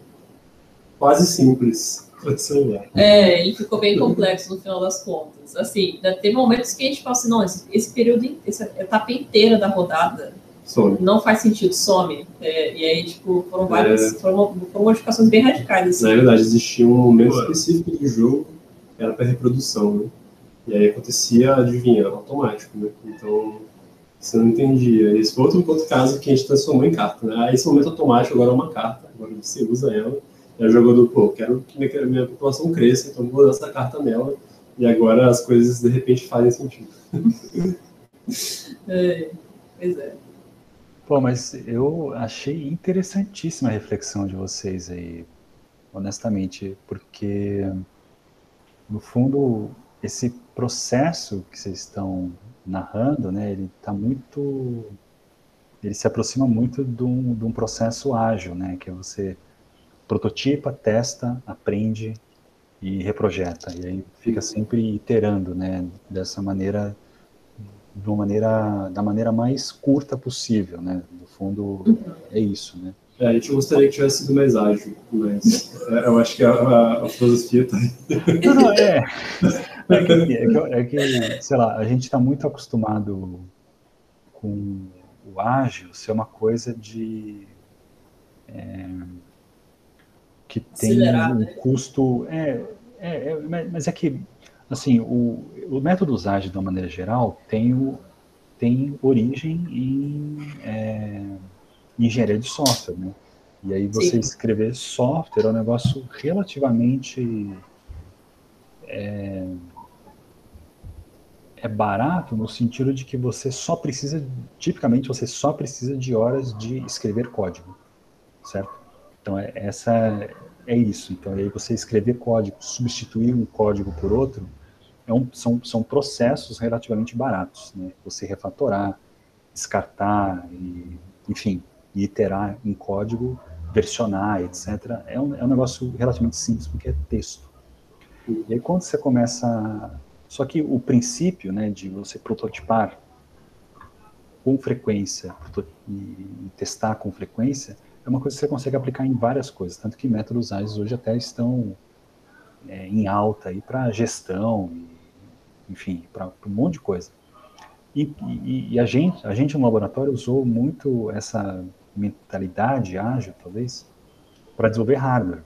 quase simples para celular. É, e ficou bem complexo no final das contas. Assim, teve momentos que a gente falou assim, não, esse, esse período, essa etapa inteira da rodada some. Não faz sentido, some. É, e aí, tipo, foram várias. É. Foram, foram, modificações bem radicais. Assim. Na verdade, existia um momento específico do jogo que era para reprodução, né? E aí acontecia, adivinha, automático, né? Então, você não entendia. Esse foi outro, outro caso que a gente transformou em carta, né? Aí, esse momento automático agora é uma carta, agora você usa ela. E o jogador, pô, quero que minha, minha população cresça, então vou usar essa carta nela. E agora as coisas, de repente, fazem sentido. é, pois é. Pô, mas eu achei interessantíssima a reflexão de vocês aí. honestamente, porque no fundo esse processo que vocês estão narrando, né, ele está muito, ele se aproxima muito de um, de um processo ágil, né, que é você prototipa, testa, aprende e reprojeta, e aí fica sempre iterando, né, dessa maneira, de uma maneira, da maneira mais curta possível, né, no fundo é isso, né. É, a gente gostaria que tivesse sido mais ágil, mas é, eu acho que a, a, a filosofia está. Não, não, é. É que, é, que, é que, sei lá, a gente está muito acostumado com o ágil ser uma coisa de. É, que tem um né? custo. É, é, é, mas é que, assim, o, o métodos ágeis, de uma maneira geral, tem, o, tem origem em é, engenharia de software, né? E aí você Sim. escrever software é um negócio relativamente é, é, barato no sentido de que você só precisa, tipicamente você só precisa de horas de escrever código, certo? Então é, essa é isso. Então aí você escrever código, substituir um código por outro, é um, são, são processos relativamente baratos, né? Você refatorar, descartar e, enfim, iterar em código, versionar, etc. É um, é um negócio relativamente simples, porque é texto. E aí quando você começa... Só que o princípio né, de você prototipar com frequência e testar com frequência é uma coisa que você consegue aplicar em várias coisas, tanto que métodos ágeis hoje até estão é, em alta aí para gestão, enfim, para um monte de coisa. E, e, e, a gente, a gente no laboratório usou muito essa mentalidade ágil, talvez, para desenvolver hardware.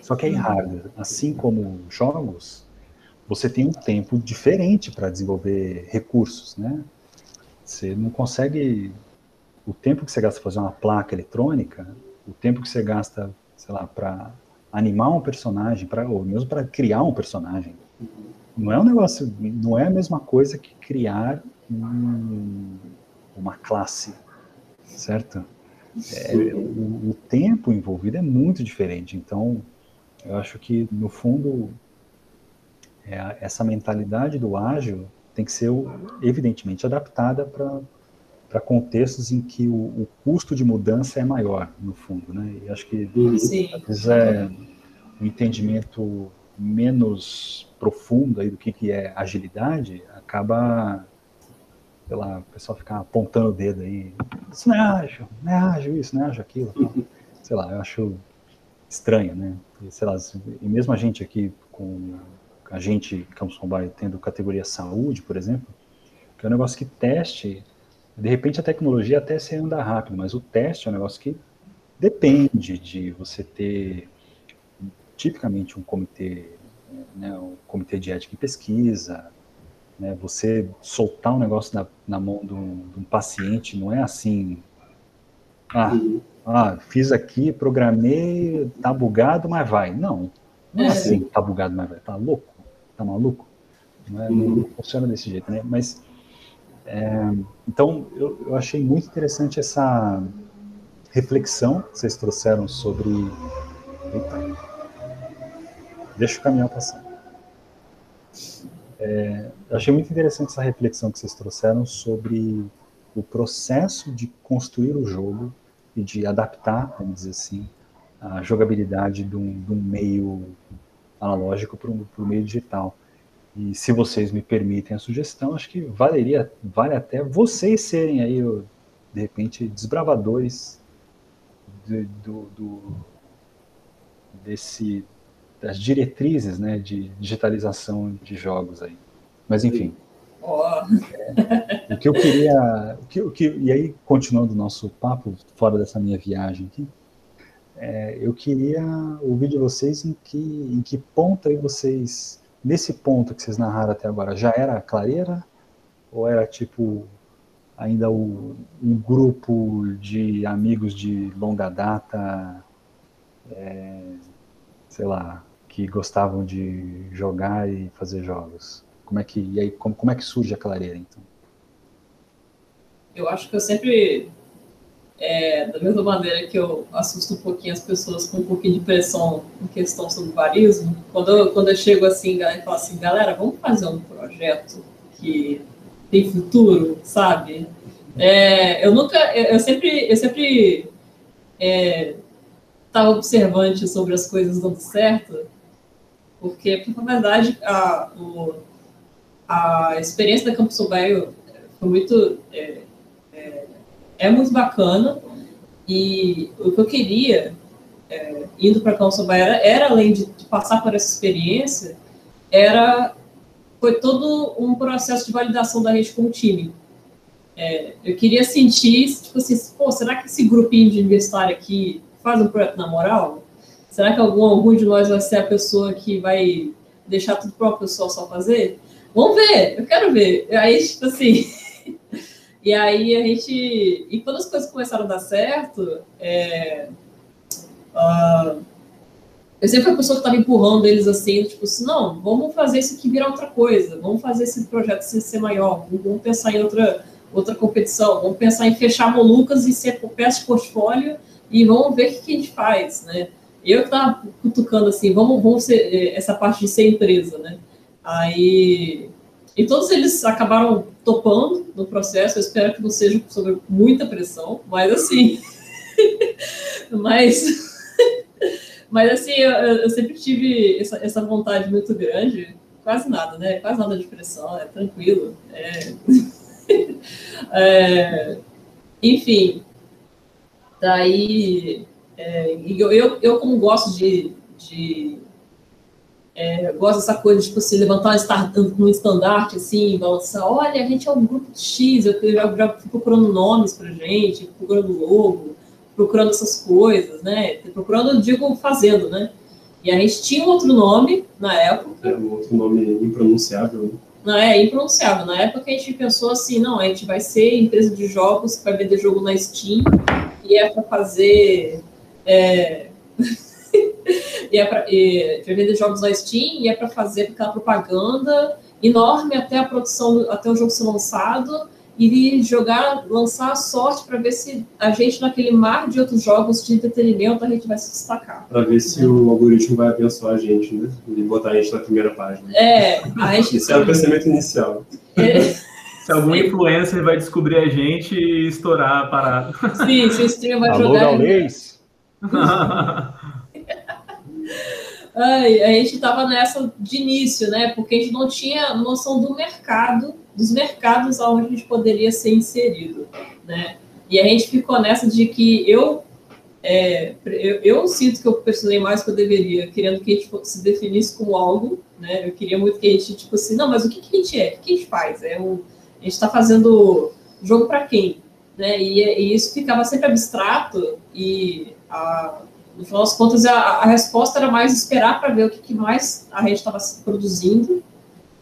Só que aí hardware, assim como jogos, você tem um tempo diferente para desenvolver recursos, né? Você não consegue o tempo que você gasta para fazer uma placa eletrônica, o tempo que você gasta, sei lá, para animar um personagem, para ou mesmo para criar um personagem, não é um negócio, não é a mesma coisa que criar um, uma classe certo? É, o, o, tempo envolvido é muito diferente. Então, eu acho que, no fundo, é, essa mentalidade do ágil tem que ser, evidentemente, adaptada para contextos em que o, o, custo de mudança é maior, no fundo. Né? E acho que, vezes, é um entendimento menos profundo aí do que, que é agilidade acaba sei lá, o pessoal ficar apontando o dedo aí, isso não é ágil, não é ágil isso, não é ágil aquilo. sei lá, eu acho estranho, né? E, sei lá, e mesmo a gente aqui, com a gente, Campos Combai, tendo categoria saúde, por exemplo, que é um negócio que teste, de repente a tecnologia até se anda rápido, mas o teste é um negócio que depende de você ter tipicamente um comitê, né, um comitê de ética e pesquisa, né? Você soltar um negócio na, na mão de um, de um, paciente não é assim. Ah, ah, fiz aqui, programei, tá bugado, mas vai. Não, não é, é assim, tá bugado, mas vai. Tá louco? Tá maluco? Não, é, não funciona desse jeito, né? Mas, é, então, eu, eu achei muito interessante essa reflexão que vocês trouxeram sobre. Eita. Deixa o caminhão passar. É, eu achei muito interessante essa reflexão que vocês trouxeram sobre o processo de construir o jogo e de adaptar, vamos dizer assim, a jogabilidade de um, de um meio analógico para o meio digital. E se vocês me permitem a sugestão, acho que valeria, vale até vocês serem aí, de repente, desbravadores do, do, do desse das diretrizes né, de digitalização de jogos aí. Mas enfim. Oh. É, o que eu queria. O que, o que, e aí, continuando o nosso papo, fora dessa minha viagem aqui, é, eu queria ouvir de vocês em que, em que ponto aí vocês. Nesse ponto que vocês narraram até agora, já era clareira? Ou era tipo ainda o, um grupo de amigos de longa data, é, sei lá, que gostavam de jogar e fazer jogos? Como é que e aí como, como é que surge a clareira então? Eu acho que eu sempre É, da mesma maneira que eu assusto um pouquinho as pessoas com um pouquinho de pressão em questão sobre barismo, quando eu, quando eu chego assim e falo assim, galera, vamos fazer um projeto que tem futuro, sabe? É, eu nunca, eu, eu sempre, eu sempre estava é, observante sobre as coisas dando certo, porque, na verdade, a, o, a experiência da Campus Mobile foi muito é, é, muito bacana e o que eu queria é, indo para Campus Mobile era, era além de, de, passar por essa experiência era foi todo um processo de validação da rede com o time é, eu queria sentir tipo assim pô será que esse grupinho de universitário aqui faz um projeto na moral será que algum algum de nós vai ser a pessoa que vai deixar tudo para o pessoal só fazer Vamos ver, eu quero ver. Aí, tipo assim. e aí a gente. E quando as coisas começaram a dar certo, é, uh, eu sempre fui a pessoa que estava empurrando eles assim, tipo assim, não, vamos fazer isso aqui virar outra coisa, vamos fazer esse projeto ser maior, vamos pensar em outra, outra competição, vamos pensar em fechar Molucas e ser peça de portfólio e vamos ver o que, a gente faz, né? Eu que estava cutucando assim, vamos, vamos ser é, essa parte de ser empresa, né? Aí, e todos eles acabaram topando no processo. Eu espero que não seja sob muita pressão, mas assim, mas, mas assim, eu, eu sempre tive essa, essa, vontade muito grande. Quase nada, né? Quase nada de pressão, é tranquilo. É... é... Enfim, daí é, eu, eu, eu, como gosto de, de é, gosto dessa coisa de tipo, se levantar um estandarte assim, balançar, olha, a gente é um grupo X, eu já, já fui procurando nomes pra gente, procurando logo, procurando essas coisas, né? Procurando, eu digo, fazendo, né? E a gente tinha um outro nome na época. É, um outro nome impronunciável. Né? Não, é impronunciável. Na época a gente pensou assim, não, a gente vai ser empresa de jogos que vai vender jogo na Steam e é para fazer é, e é para vender jogos na Steam e é para fazer aquela propaganda enorme até a produção, até o jogo ser lançado e jogar, lançar a sorte para ver se a gente, naquele mar de outros jogos de entretenimento, a gente vai se destacar. Para ver se o algoritmo vai abençoar a gente, né? E botar a gente na primeira página. É, a gente... Isso é o pensamento inicial. É. Se algum influencer vai descobrir a gente e estourar a parada. Sim, se o streamer vai Alô, jogar. Gaulês. Ai, a gente estava nessa de início, né? Porque a gente não tinha noção do mercado, dos mercados onde a gente poderia ser inserido, né? E a gente ficou nessa de que eu, é, eu, eu, sinto que eu personei mais que eu deveria, querendo que a gente se definisse como algo, né? Eu queria muito que a gente, tipo assim, não, mas o que, que a gente é? O que a gente faz? É um, a gente está fazendo jogo para quem? Né? E, e, isso ficava sempre abstrato e a, no final das contas, a, a resposta era mais esperar para ver o que, que mais a rede estava produzindo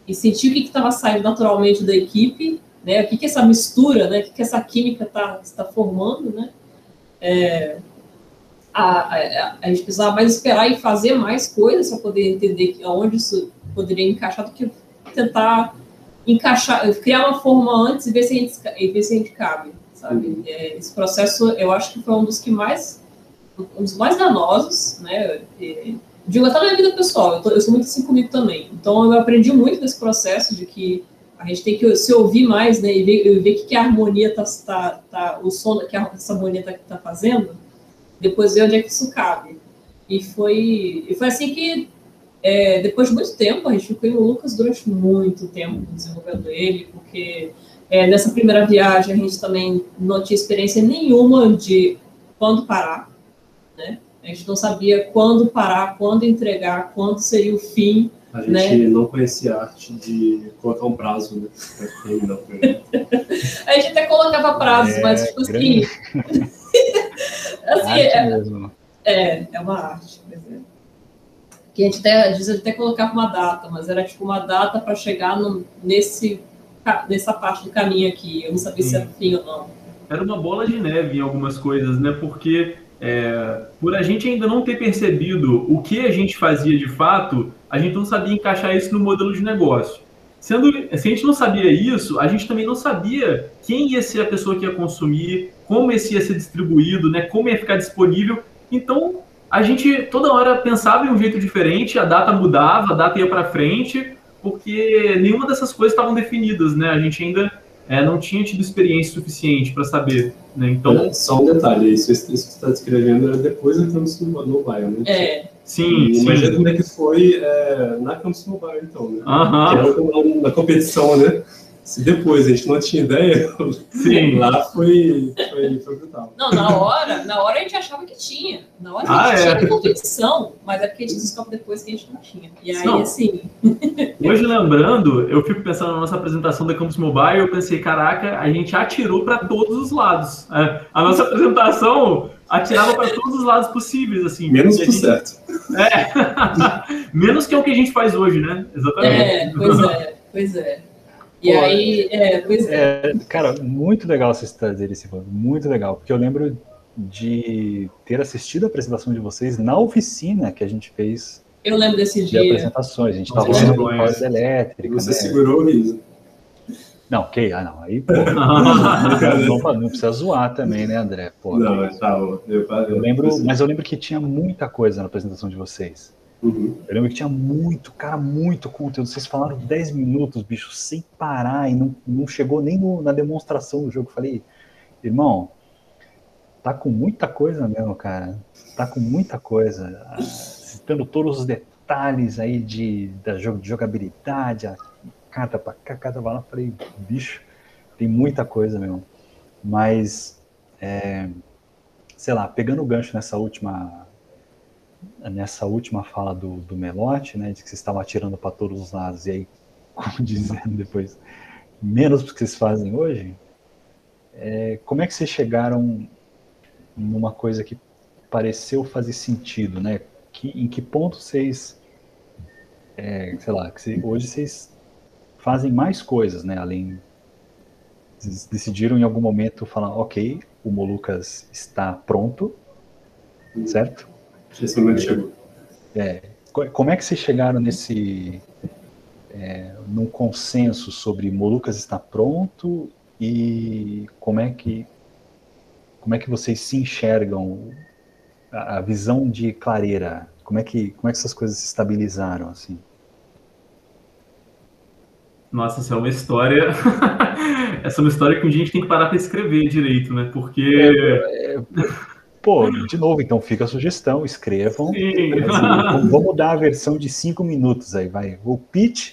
e sentir o que estava saindo naturalmente da equipe, né? O que, que essa mistura, né? O que, que essa química está tá formando, né? É, a, a, a, gente precisava mais esperar e fazer mais coisas para poder entender que, onde isso poderia encaixar do que tentar encaixar, criar uma forma antes e ver se a gente, ver se a gente cabe, sabe? Uhum. É, esse processo, eu acho que foi um dos que mais um dos mais danosos, né? Digo até na minha vida pessoal, eu, tô, eu, sou muito assim comigo também. Então eu aprendi muito nesse processo de que a gente tem que se ouvir mais, né? E ver, ver que, que a harmonia tá, tá, tá, o som que essa harmonia tá, tá fazendo, depois ver onde é que isso cabe. E foi, e foi assim que, é, depois de muito tempo, a gente ficou em Lucas durante muito tempo desenvolvendo ele, porque é, nessa primeira viagem a gente também não tinha experiência nenhuma de quando parar né? A gente não sabia quando parar, quando entregar, quando seria o fim. A gente né? não conhecia a arte de colocar um prazo, né? a gente até colocava prazos, é, mas tipo assim. assim é, é, é, uma arte, por exemplo. Que a gente até, às vezes até colocava uma data, mas era tipo uma data para chegar no, nesse, nessa parte do caminho aqui. Eu não sabia Sim. se era fim ou não. Era uma bola de neve em algumas coisas, né? Porque é, por a gente ainda não ter percebido o que a gente fazia de fato, a gente não sabia encaixar isso no modelo de negócio. Sendo, se a gente não sabia isso, a gente também não sabia quem ia ser a pessoa que ia consumir, como esse ia ser distribuído, né, como ia ficar disponível. Então, a gente toda hora pensava em um jeito diferente, a data mudava, a data ia para frente, porque nenhuma dessas coisas estavam definidas, né? A gente ainda é, não tinha tido experiência suficiente para saber, né? Então... É, só um detalhe, isso, isso que você está descrevendo era depois da Campus Mobile, né? É. Sim, sim. Imagina como é que foi é, na Campus Mobile, então, né? Aham. Na, na competição, né? Se depois a gente não tinha ideia, Sim. lá foi, foi, foi brutal. Não, na hora, na hora a gente achava que tinha. Na hora Ah, a gente é. tinha competição, mas é porque a gente descobre depois que a gente não tinha. E aí, Não. assim, Hoje, lembrando, eu fico pensando na nossa apresentação da Campus Mobile, eu pensei, caraca, a gente atirou para todos os lados. É, a nossa apresentação atirava para todos os lados possíveis, assim. Menos E pro gente- certo. É. Menos que é o que a gente faz hoje, né? Exatamente. é, pois é, pois é. E Pô, aí, é, pois é. É, cara, muito legal vocês trazerem esse ponto, muito legal, porque eu lembro de ter assistido a apresentação de vocês na oficina que a gente fez Eu lembro desse de dia. apresentações. A gente estava falando de pós elétrica, Você né? segurou o riso. Não, ok, ah não, aí pô, não, não, não precisa zoar também, né, André? Pô, Não, mas tá, eu, eu, eu lembro, mas eu lembro que tinha muita coisa na apresentação de vocês. Uhum. Eu lembro que tinha muito, cara, muito conteúdo. Vocês falaram 10 minutos, bicho, sem parar, e não, não chegou nem no- na demonstração do jogo. Eu falei, irmão, tá com muita coisa mesmo, cara. Tá com muita coisa. Ah, Citando todos os detalhes aí de, da jogo, de jogabilidade, a carta pra cá, carta pra lá. Eu falei, bicho, tem muita coisa mesmo. Mas, é, sei lá, pegando o gancho nessa última nessa última fala do, do Melotti, né, de que vocês estavam atirando para todos os lados, e aí, como dizendo depois, menos do que vocês fazem hoje, é, como é que vocês chegaram numa coisa que pareceu fazer sentido, né? Que, em que ponto vocês, é, sei lá, que cê- hoje vocês fazem mais coisas, né? Além, vocês decidiram em algum momento falar, ok, o Molucas está pronto, certo? Esse momento chegou. É, co- como é que vocês chegaram nesse é, num consenso sobre Molucas está pronto e como é que como é que vocês se enxergam a, a visão de clareira como é que como é que essas coisas se estabilizaram assim Nossa, essa é uma história. essa é uma história que um dia a gente tem que parar para escrever direito, né? Porque. Pô de novo então fica a sugestão escrevam Sim. Assim, vamos dar a versão de cinco minutos aí vai o pitch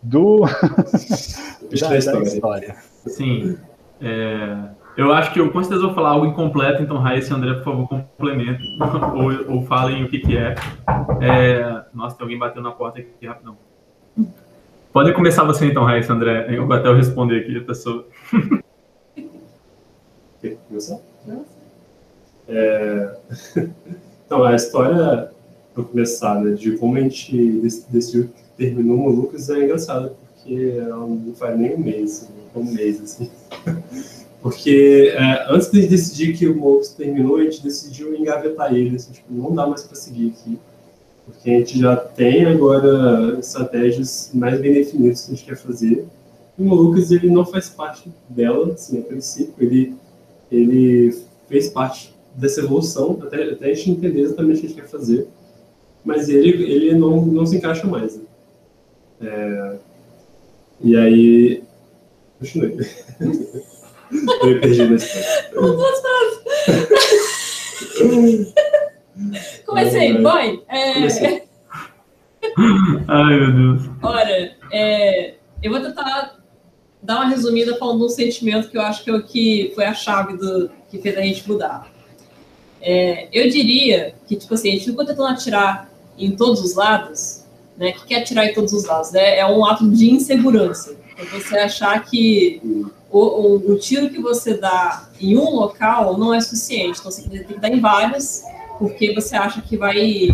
do Pitch da, da da história. história. Sim. É, eu acho que eu com certeza vou falar algo incompleto, então Raíssa e André, por favor, complementem. ou, ou falem o que, que é. é. Nossa, tem alguém batendo na porta aqui rapidão. Podem começar você então, Raíssa e André. Eu vou até eu responder aqui, pessoa. Quer começar? É... Então, a história, para começar, né, de como a gente dec- decidiu que terminou o Molucas é engraçada, porque ela não faz nem um mês, assim, um mês, assim. Porque é, antes de decidir que o Molucas terminou, a gente decidiu engavetar ele, assim, tipo, não dá mais para seguir aqui. Porque a gente já tem agora estratégias mais bem definidas que a gente quer fazer. E o Molucas, ele não faz parte dela, assim, a princípio, ele, ele fez parte dessa evolução, até, até a gente entender exatamente o que a gente quer fazer, mas ele, ele não, não se encaixa mais. né? É, e aí. Continue. Eu me perdi história. Comecei, boy. É, Comecei. Ai, meu Deus. Olha, é, eu vou tentar dar uma resumida falando um sentimento que eu acho que é o que foi a chave do que fez a gente mudar. É, eu diria que, tipo assim, a gente ficou tentando atirar em todos os lados, né? O que é atirar em todos os lados? Né? É um ato de insegurança. É você achar que o, o, o tiro que você dá em um local não é suficiente. Então, você tem que dar em vários, porque você acha que vai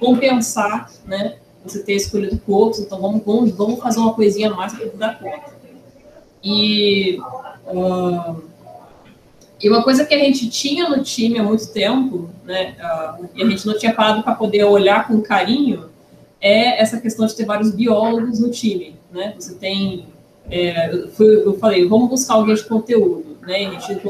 compensar, né? Você ter escolhido poucos, então vamos, vamos, vamos fazer uma coisinha a mais para dar conta. E, ah, e uma coisa que a gente tinha no time há muito tempo, né? ah, e a gente não tinha parado para poder olhar com carinho, é essa questão de ter vários biólogos no time. né? Você tem, é, eu falei, vamos buscar alguém de conteúdo, né? A gente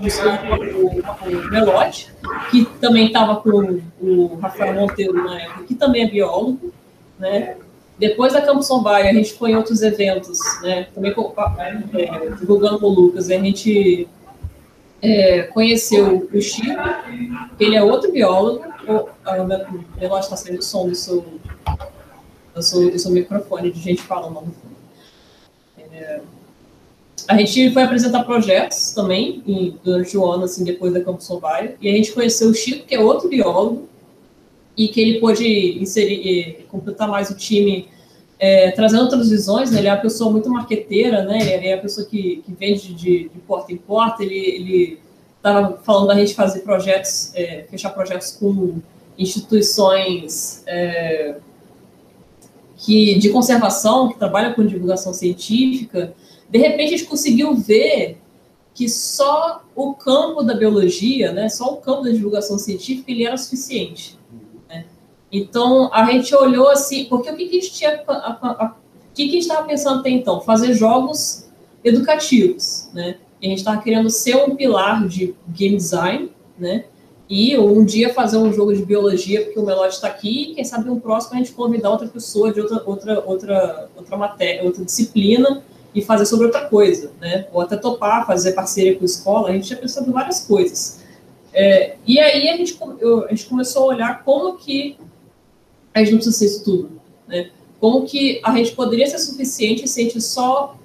buscou o, Melote, que também estava com o Rafael Monteiro na época, que também é biólogo, né? Depois da Campus On Bio, a gente foi em outros eventos, né? Também é, divulgando com o Lucas, a gente é, conheceu o Chico, ele é outro biólogo. O, a está saindo o som do seu, do, seu, do seu microfone, de gente falando. É, a gente foi apresentar projetos também em, durante o ano, assim, depois da Campus On Bio, e a gente conheceu o Chico, que é outro biólogo, e que ele pôde inserir, completar mais o time, é, trazendo outras visões, né? ele é uma pessoa muito marqueteira, né? ele é a pessoa que, que vende de, de porta em porta, ele estava falando da gente fazer projetos, é, fechar projetos com instituições é, que, de conservação, que trabalham com divulgação científica, de repente a gente conseguiu ver que só o campo da biologia, né, só o campo da divulgação científica, ele era suficiente. Então, a gente olhou assim, porque o que, que a gente tinha. A, a, a, o que, a gente estava pensando até então? Fazer jogos educativos, né? E a gente estava querendo ser um pilar de game design, né? E um dia fazer um jogo de biologia, porque o Melody está aqui, e quem sabe um próximo a gente convidar outra pessoa de outra, outra, outra, outra matéria, outra disciplina e fazer sobre outra coisa, né? Ou até topar, fazer parceria com a escola, a gente tinha pensado em várias coisas. É, e aí a gente, eu, a gente começou a olhar como que a gente não precisa ser isso tudo. Né? Como que a gente poderia ser suficiente se a gente só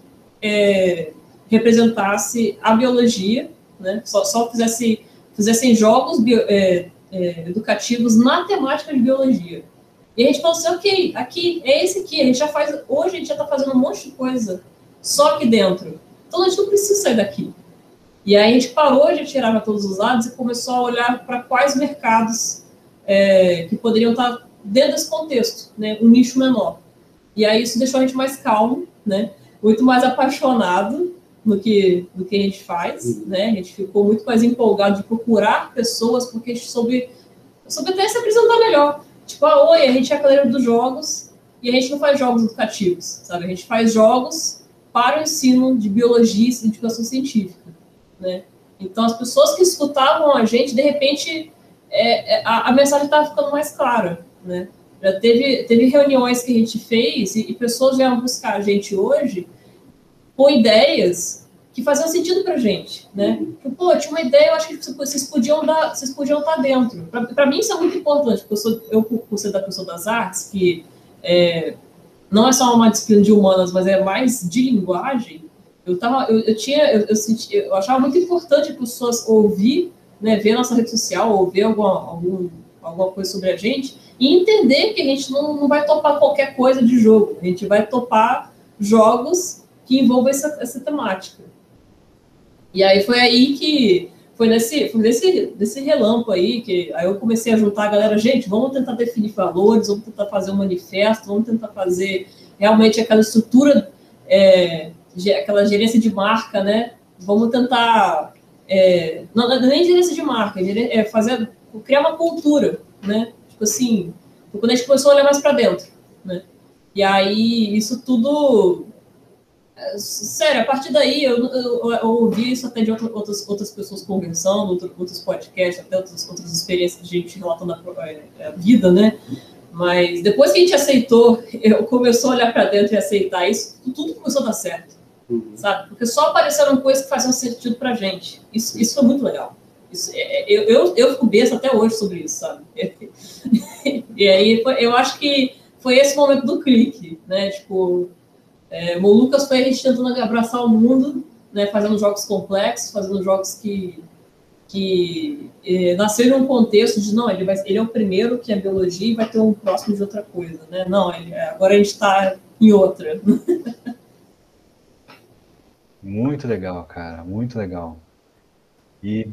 é, representasse a biologia, né? só, só fizesse, fizessem jogos bio, é, é, educativos na temática de biologia. E a gente falou assim, ok, aqui, é esse aqui, a gente já faz, hoje a gente já está fazendo um monte de coisa só aqui dentro. Então a gente não precisa sair daqui. E aí a gente parou de tirar para todos os lados e começou a olhar para quais mercados é, que poderiam estar tá dentro desse contexto, né, um nicho menor. E aí isso deixou a gente mais calmo, né, muito mais apaixonado no que, no que a gente faz, uhum. né, a gente ficou muito mais empolgado de procurar pessoas porque a gente soube, soube até se apresentar melhor. Tipo, ah, oi, a gente é a cadeira dos jogos e a gente não faz jogos educativos, sabe? A gente faz jogos para o ensino de biologia e educação científica, né? Então, as pessoas que escutavam a gente, de repente, é, é, a, a mensagem estava ficando mais clara né? Já teve, teve reuniões que a gente fez e, e pessoas vieram buscar a gente hoje com ideias que faziam sentido para a gente, né? Pô, tinha uma ideia, eu acho que vocês podiam dar, vocês podiam estar dentro. Para mim isso é muito importante, porque eu sou, eu por ser da pessoa das artes, que é, não é só uma disciplina de humanas, mas é mais de linguagem. Eu tava, eu, eu tinha, eu, eu, senti, eu achava muito importante pessoas ouvir, né, ver nossa rede social, ou ver alguma, algum, alguma coisa sobre a gente e entender que a gente não, não vai topar qualquer coisa de jogo, a gente vai topar jogos que envolvam essa, essa temática. E aí foi aí que foi nesse, foi nesse, nesse relampo aí que aí eu comecei a juntar a galera, gente, vamos tentar definir valores, vamos tentar fazer um manifesto, vamos tentar fazer realmente aquela estrutura, é, aquela gerência de marca, né? Vamos tentar é, não, é nem gerência de marca, é fazer criar uma cultura, né? Tipo assim, quando a gente começou a olhar mais para dentro, né? E aí, isso tudo. É, sério, a partir daí eu, eu, eu ouvi isso até de outras, outras pessoas conversando, outros podcasts, até outras, outras experiências de gente relatando a, é, a, vida, né? Mas depois que a gente aceitou, eu começou a olhar para dentro e aceitar isso, tudo começou a dar certo, uhum. sabe? Porque só apareceram coisas que faziam sentido para gente. Isso, isso foi muito legal. Isso, é, é, eu, eu, eu fico besta até hoje sobre isso, sabe? e aí eu acho que foi esse momento do clique, né? Tipo, é, Molucas foi a gente tentando abraçar o mundo, né? Fazendo jogos complexos, fazendo jogos que, que é, nasceram num contexto de não, ele, vai, ele é o primeiro que é biologia e vai ter um próximo de outra coisa, né? Não, ele, agora a gente está em outra. muito legal, cara, muito legal. E,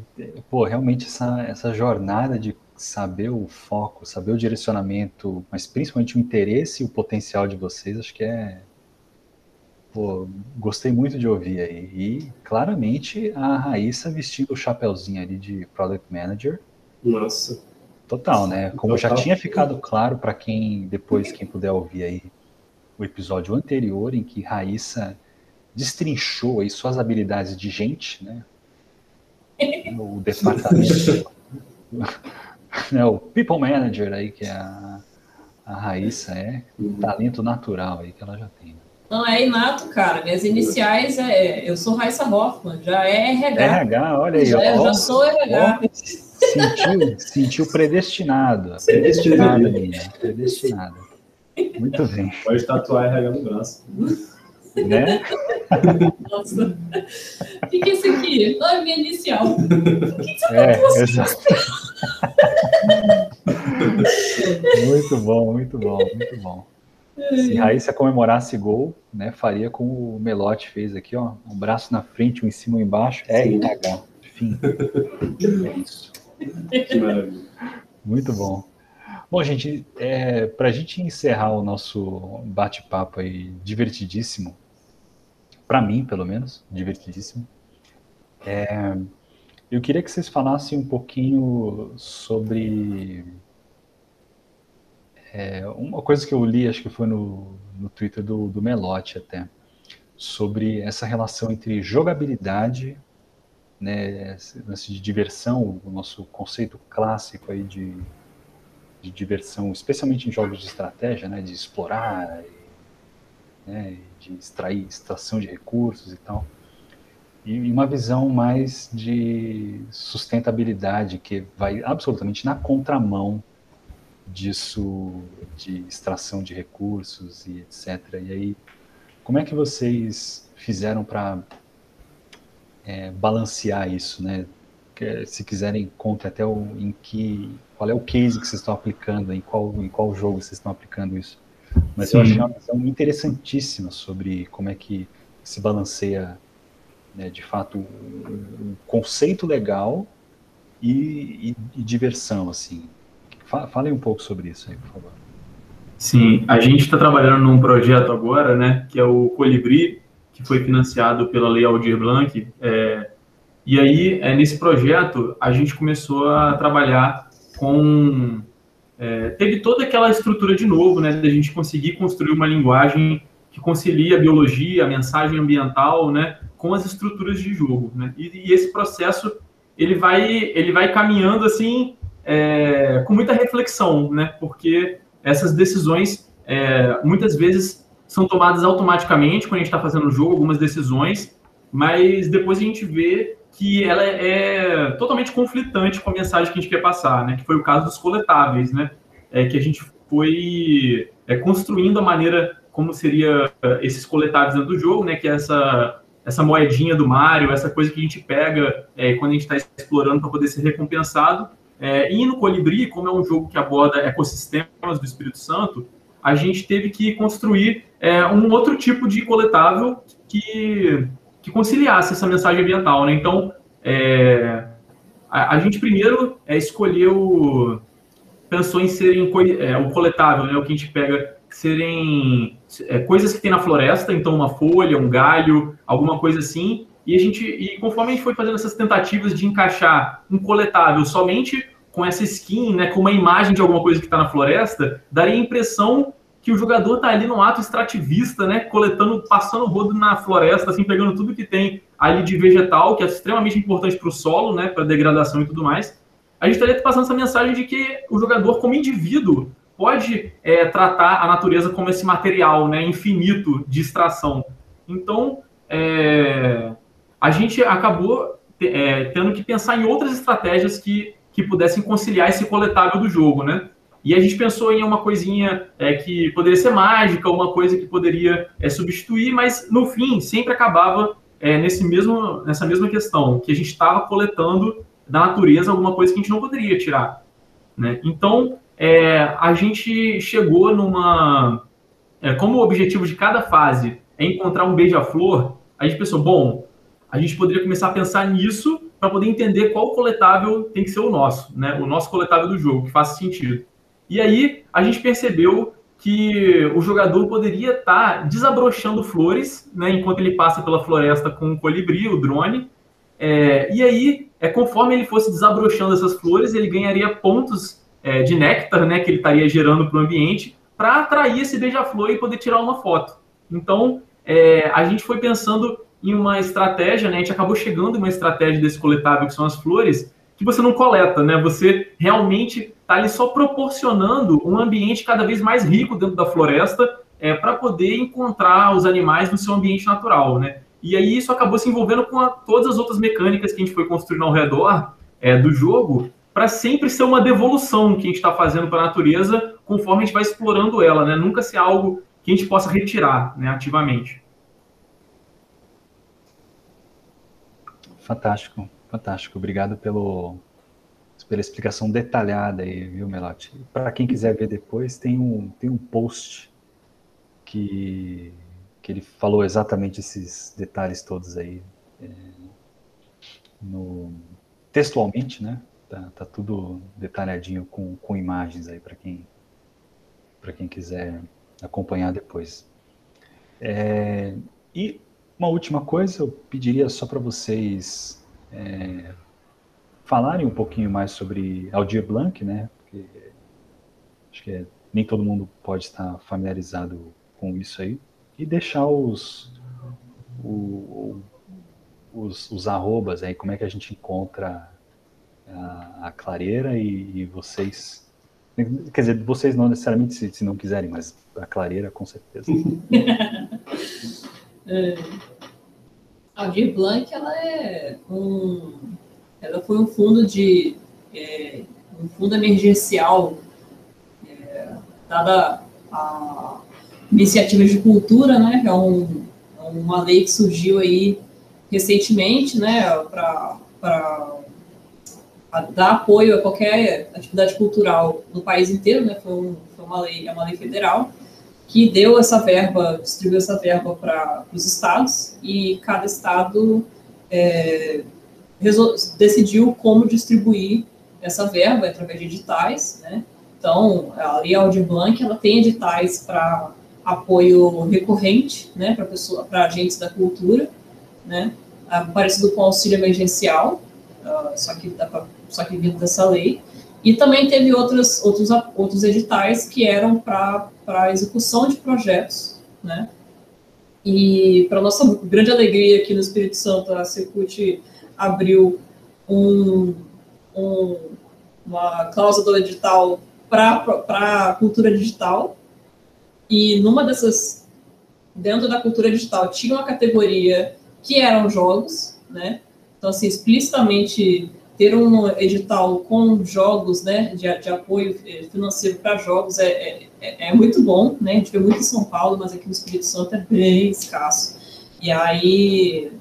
pô, realmente essa, essa jornada de saber o foco, saber o direcionamento, mas principalmente o interesse e o potencial de vocês, acho que é. Pô, gostei muito de ouvir aí. E claramente a Raíssa vestindo o chapéuzinho ali de Product Manager. o episódio anterior, em que Raíssa destrinchou aí suas habilidades de gente, né? O departamento, né, o people manager aí que é a, a Raíssa é, um talento natural aí que ela já tem. Não, é inato, cara. Minhas iniciais é. Eu sou Raíssa Hoffman, já é RH. RH, olha aí. Já, ó, eu já sou RH. Ó, sentiu, sentiu predestinado. Predestinado, menina. Predestinado. Muito bem. Pode tatuar RH no braço. Né? Nossa. O que, que é isso aqui? É minha inicial. O que, que você é, tatuou exato. muito bom, muito bom, muito bom. Se Raíssa comemorasse gol, né, faria como o Melote fez aqui, ó, um braço na frente, um em cima, um embaixo, RH, fim. É isso. Que maravilha. Muito bom. Bom, gente, é, para a gente encerrar o nosso bate-papo aí divertidíssimo, para mim, pelo menos, divertidíssimo, é, eu queria que vocês falassem um pouquinho sobre é, uma coisa que eu li, acho que foi no, no Twitter do, do Melotti até, sobre essa relação entre jogabilidade, né, esse de diversão, o nosso conceito clássico aí de, de diversão, especialmente em jogos de estratégia, né, de explorar, né, de extrair, extração de recursos e tal, e uma visão mais de sustentabilidade que vai absolutamente na contramão disso, de extração de recursos e etc. E aí, como é que vocês fizeram para é, balancear isso, né? Se quiserem, conte até o, em que, qual é o case que vocês estão aplicando, em qual, em qual jogo vocês estão aplicando isso. Mas Sim. eu achei uma visão interessantíssima sobre como é que se balanceia, né, de fato, um, conceito legal e, e, e diversão, assim. Fale um pouco sobre isso aí, por favor. Sim, a gente está trabalhando num projeto agora, né, que é o Colibri, que foi financiado pela Lei Aldir Blanc. É, e aí, é, nesse projeto, a gente começou a trabalhar com. É, teve toda aquela estrutura de novo, né, da gente conseguir construir uma linguagem que concilia a biologia, a mensagem ambiental, né, com as estruturas de jogo, né. E, e esse processo ele vai ele vai caminhando assim é, com muita reflexão, né? Porque essas decisões é, muitas vezes são tomadas automaticamente quando a gente está fazendo o jogo, algumas decisões, mas depois a gente vê que ela é totalmente conflitante com a mensagem que a gente quer passar, né? Que foi o caso dos coletáveis, né? É, que a gente foi é, construindo a maneira como seria é, esses coletáveis dentro do jogo, né? Que é essa essa moedinha do Mario, essa coisa que a gente pega é, quando a gente está explorando para poder ser recompensado. É, e no Colibri, como é um jogo que aborda ecossistemas do Espírito Santo, a gente teve que construir é, um outro tipo de coletável que, que conciliasse essa mensagem ambiental. Né? Então, é, a, a, gente primeiro é, escolheu, pensou em serem é, o coletável, né, o que a gente pega, serem é, coisas que tem na floresta, então uma folha, um galho, alguma coisa assim, e a gente, e conforme a gente foi fazendo essas tentativas de encaixar um coletável somente com essa skin, né, com uma imagem de alguma coisa que está na floresta, daria a impressão que o jogador está ali no ato extrativista, né, coletando, passando o rodo na floresta, assim, pegando tudo que tem ali de vegetal, que é extremamente importante para o solo, né, para degradação e tudo mais. A gente estaria passando essa mensagem de que o jogador, como indivíduo, pode é, tratar a natureza como esse material, né, infinito de extração. Então, é, a gente acabou é, tendo que pensar em outras estratégias que, que pudessem conciliar esse coletável do jogo, né? E a gente pensou em uma coisinha é, que poderia ser mágica, uma coisa que poderia é, substituir, mas no fim sempre acabava é, nesse mesmo, nessa mesma questão, que a gente estava coletando da natureza alguma coisa que a gente não poderia tirar. Né? Então, é, a gente chegou numa. É, como o objetivo de cada fase é encontrar um beija-flor, a gente pensou, bom, a gente poderia começar a pensar nisso para poder entender qual coletável tem que ser o nosso, né? O nosso coletável do jogo, que faça sentido. E aí a gente percebeu que o jogador poderia estar tá desabrochando flores, né? Enquanto ele passa pela floresta com o colibri, o drone. É, e aí, é conforme ele fosse desabrochando essas flores, ele ganharia pontos é, de néctar, né? Que ele estaria gerando para o ambiente, para atrair esse beija-flor e poder tirar uma foto. Então, é, a gente foi pensando em uma estratégia, né? A gente acabou chegando em uma estratégia desse coletável, que são as flores, que você não coleta, né? Você realmente está ali só proporcionando um ambiente cada vez mais rico dentro da floresta é, para poder encontrar os animais no seu ambiente natural, né? E aí isso acabou se envolvendo com a, todas as outras mecânicas que a gente foi construindo ao redor é, do jogo, para sempre ser uma devolução que a gente está fazendo para a natureza conforme a gente vai explorando ela, né? Nunca ser algo que a gente possa retirar né, ativamente. Fantástico, fantástico. Obrigado pelo, pela explicação detalhada aí, viu, Melotti? Para quem quiser ver depois, tem um, tem um post que, que ele falou exatamente esses detalhes todos aí. É, no, textualmente, né? Tá, tá, tudo detalhadinho com, com imagens aí para quem quem quiser acompanhar depois. É, e uma última coisa, eu pediria só para vocês é, falarem um pouquinho mais sobre Aldir Blanc, né? Porque acho que é, nem todo mundo pode estar familiarizado com isso aí. E deixar os, o, os, os arrobas aí, como é que a gente encontra a, a clareira e, e, vocês. Quer dizer, vocês não necessariamente se, se não quiserem, mas a clareira com certeza. é, a Aldir Blanc, ela é um. Ela foi um fundo de. É, um fundo emergencial, é, dada a iniciativas de cultura, né? É um, é uma lei que surgiu aí recentemente, né? Para dar apoio a qualquer atividade cultural no país inteiro, né? Foi, um, foi uma lei, é uma lei federal que deu essa verba, distribuiu essa verba para os estados e cada estado é, decidiu como distribuir essa verba através de editais, né? Então, a Lei ela tem editais para apoio recorrente, né, para pessoa, para agentes da cultura, né, parecido com o auxílio emergencial, uh, só que pra, só que vindo dessa lei. E também teve outros outros outros editais que eram para execução de projetos, né? E para nossa grande alegria aqui no Espírito Santo, a Secult abriu um, um, uma cláusula do edital para a cultura digital, e numa dessas, dentro da cultura digital, tinha uma categoria que eram jogos, né? Então, assim, explicitamente ter um edital com jogos, né, de, de apoio eh, financeiro para jogos é, é, é, é, muito bom, né? A gente vê muito em São Paulo, mas aqui no Espírito Santo é bem escasso. E aí,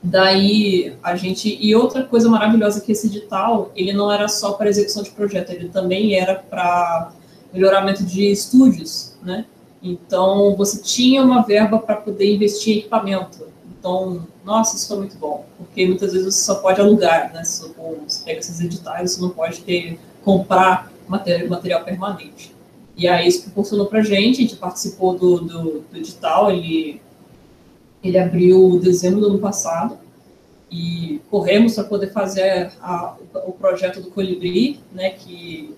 daí a gente e outra coisa maravilhosa que esse edital, ele não era só para execução de projeto, ele também era para melhoramento de estúdios, né? Então, você tinha uma verba para poder investir em equipamento. Então, nossa, isso foi muito bom, porque muitas vezes você só pode alugar, né? Se você pega esses editais, você não pode ter, comprar material, material permanente. E aí isso proporcionou para a gente, a gente participou do, do, do edital, ele, ele abriu em dezembro do ano passado, e corremos para poder fazer a, o projeto do Colibri, né, que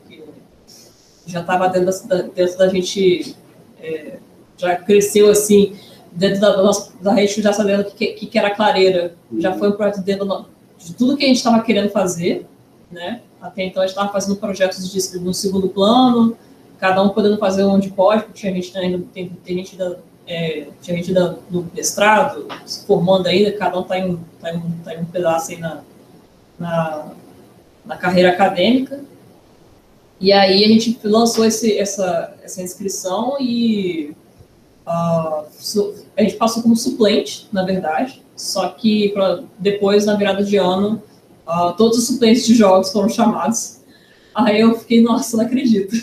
já estava dentro da, dentro da gente, é, já cresceu assim, dentro da, nossa, da gente já sabendo o que, que, que, era clareira. Já foi um projeto dentro de tudo que a gente estava querendo fazer, né? Até então a gente estava fazendo projetos de, no segundo plano, cada um podendo fazer onde pode, porque tinha gente ainda, tem, tem gente da, é, tinha gente da, do mestrado se formando ainda, cada um está em, tá em, tá em um pedaço aí na, na, na carreira acadêmica. E aí a gente lançou esse, essa, essa inscrição e uh, a gente passou como suplente, na verdade, só que pra, depois, na virada de ano, uh, todos os suplentes de jogos foram chamados. Aí eu fiquei, nossa, não acredito.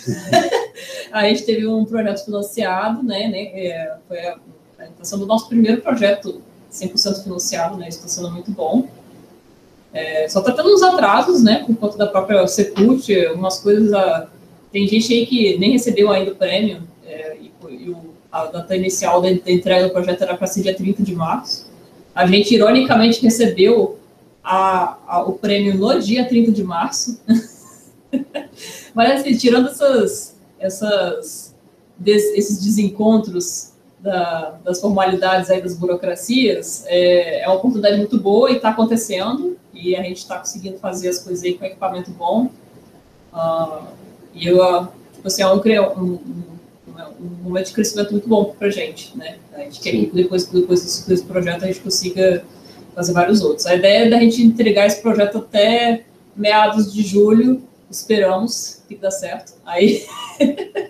aí a gente teve um projeto financiado, né, né é, foi a, está sendo o nosso primeiro projeto 100% financiado, né, isso está sendo muito bom. É, só está tendo uns atrasos, né, por conta da própria Secult, algumas coisas. A, tem gente aí que nem recebeu ainda o prêmio, a data inicial da, da entrega do projeto era para ser dia 30 de março. A gente, ironicamente, recebeu a, a, o prêmio no dia 30 de março. Mas, assim, tirando essas, essas desses desencontros da, das formalidades aí das burocracias, é, é uma oportunidade muito boa e está acontecendo, e a gente está conseguindo fazer as coisas aí com equipamento bom. Uh, e eu, tipo assim, é um, um, um, momento de crescimento muito bom para a gente, né? A gente quer que depois, depois desse, desse projeto a gente consiga fazer vários outros. A ideia é da gente entregar esse projeto até meados de julho, esperamos que dê certo. Aí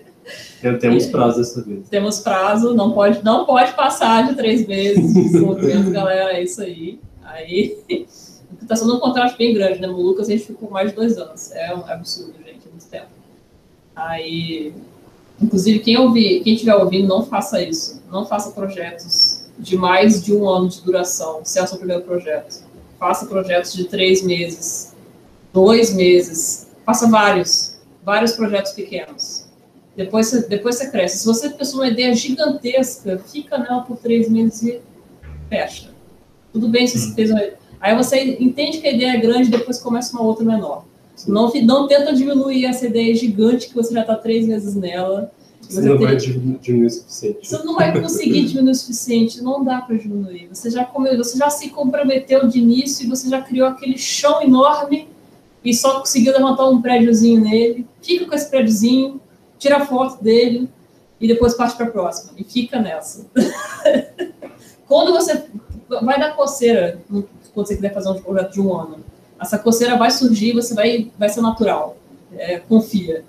Temos prazo dessa vez. Temos prazo, não pode, não pode passar de três meses. Galera, é isso aí. Aí está sendo um contrato bem grande, né? No Lucas a gente ficou mais de dois anos. É um absurdo, gente, é muito tempo. Aí, inclusive, quem ouvir, quem estiver ouvindo, não faça isso. Não faça projetos de mais de um ano de duração, se é o seu primeiro projeto. Faça projetos de três meses, dois meses, faça vários, vários projetos pequenos depois você, depois você cresce. Se você pensou uma ideia gigantesca, fica nela por três meses e fecha. Tudo bem se você fez uma... Aí você entende que a ideia é grande depois começa uma outra menor. Não, não tenta diminuir essa ideia gigante que você já está três meses nela. Você, você não vai diminuir o suficiente. Você não vai conseguir diminuir o suficiente, não dá para diminuir. Você já, comeu, você já se comprometeu de início e você já criou aquele chão enorme e só conseguiu levantar um prédiozinho nele. Fica com esse prédiozinho, tira a foto dele e depois parte para a próxima. E fica nessa. quando você vai dar coceira, quando você quiser fazer um projeto de um ano, essa coceira vai surgir, você vai, vai ser natural. É, confia.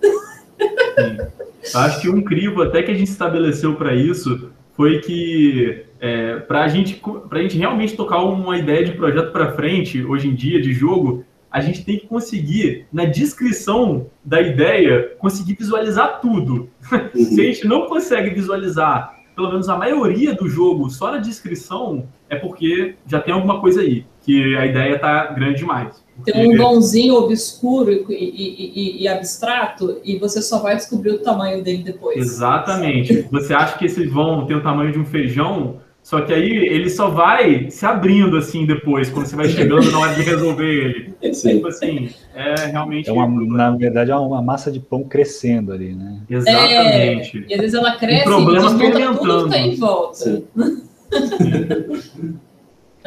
Acho que um crivo até que a gente estabeleceu para isso foi que é, para a gente, gente realmente tocar uma ideia de projeto para frente, hoje em dia, de jogo, a gente tem que conseguir, na descrição da ideia, conseguir visualizar tudo. Uhum. Se a gente não consegue visualizar, pelo menos a maioria do jogo, só na descrição, é porque já tem alguma coisa aí, que a ideia está grande demais. Porque... Tem um vãozinho obscuro e, e, e, e, abstrato, e você só vai descobrir o tamanho dele depois. Exatamente. Você acha que esse vão tem o tamanho de um feijão, só que aí ele só vai se abrindo assim depois, quando você vai chegando na hora de resolver ele. Sim. Tipo assim, é realmente. É uma, na verdade, é uma massa de pão crescendo ali, né? Exatamente. É, e às vezes ela cresce o problema e desmonta tudo que tá em volta.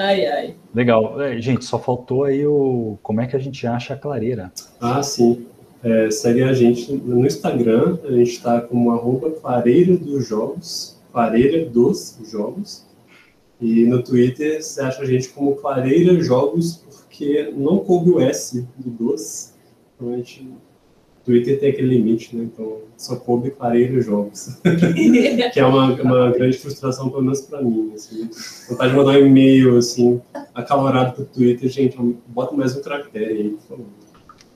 ai, ai. Legal. É, gente, só faltou aí o. Como é que a gente acha a clareira? Ah, sim. É, segue a gente no Instagram, a gente está como arroba clareira dos jogos, clareira dos jogos. E no Twitter você acha a gente como Clareira Jogos, porque não coube o S do doce. Então a gente. Twitter tem aquele limite, né? Então só coube Clareira Jogos. que é uma, uma grande frustração, pelo menos para mim. Assim. Vontade de mandar um e-mail assim, acalorado pro Twitter, gente, bota mais um caractere aí, por favor.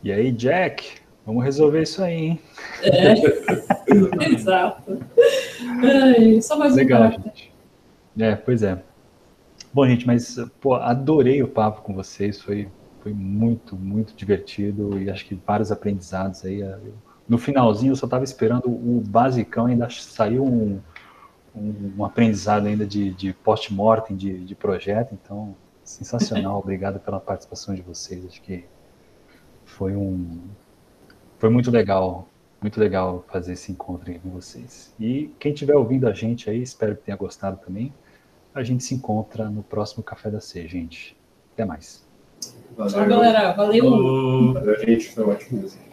E aí, Jack? Vamos resolver isso aí, hein? É. Exato. Ai, só mais Legal, um gente. É, pois é. Bom, gente, mas pô, adorei o papo com vocês, foi, foi muito, muito divertido e acho que vários aprendizados aí. No finalzinho eu só estava esperando o basicão, ainda saiu um, um, um aprendizado ainda de, de post-mortem, de, de projeto, então sensacional, obrigado pela participação de vocês, acho que foi um foi muito legal, muito legal fazer esse encontro com vocês. E quem estiver ouvindo a gente aí, espero que tenha gostado também a gente se encontra no próximo Café da C, gente. Até mais. Valeu, Tchau, galera. Valeu. Valeu, gente. Foi ótimo mesmo.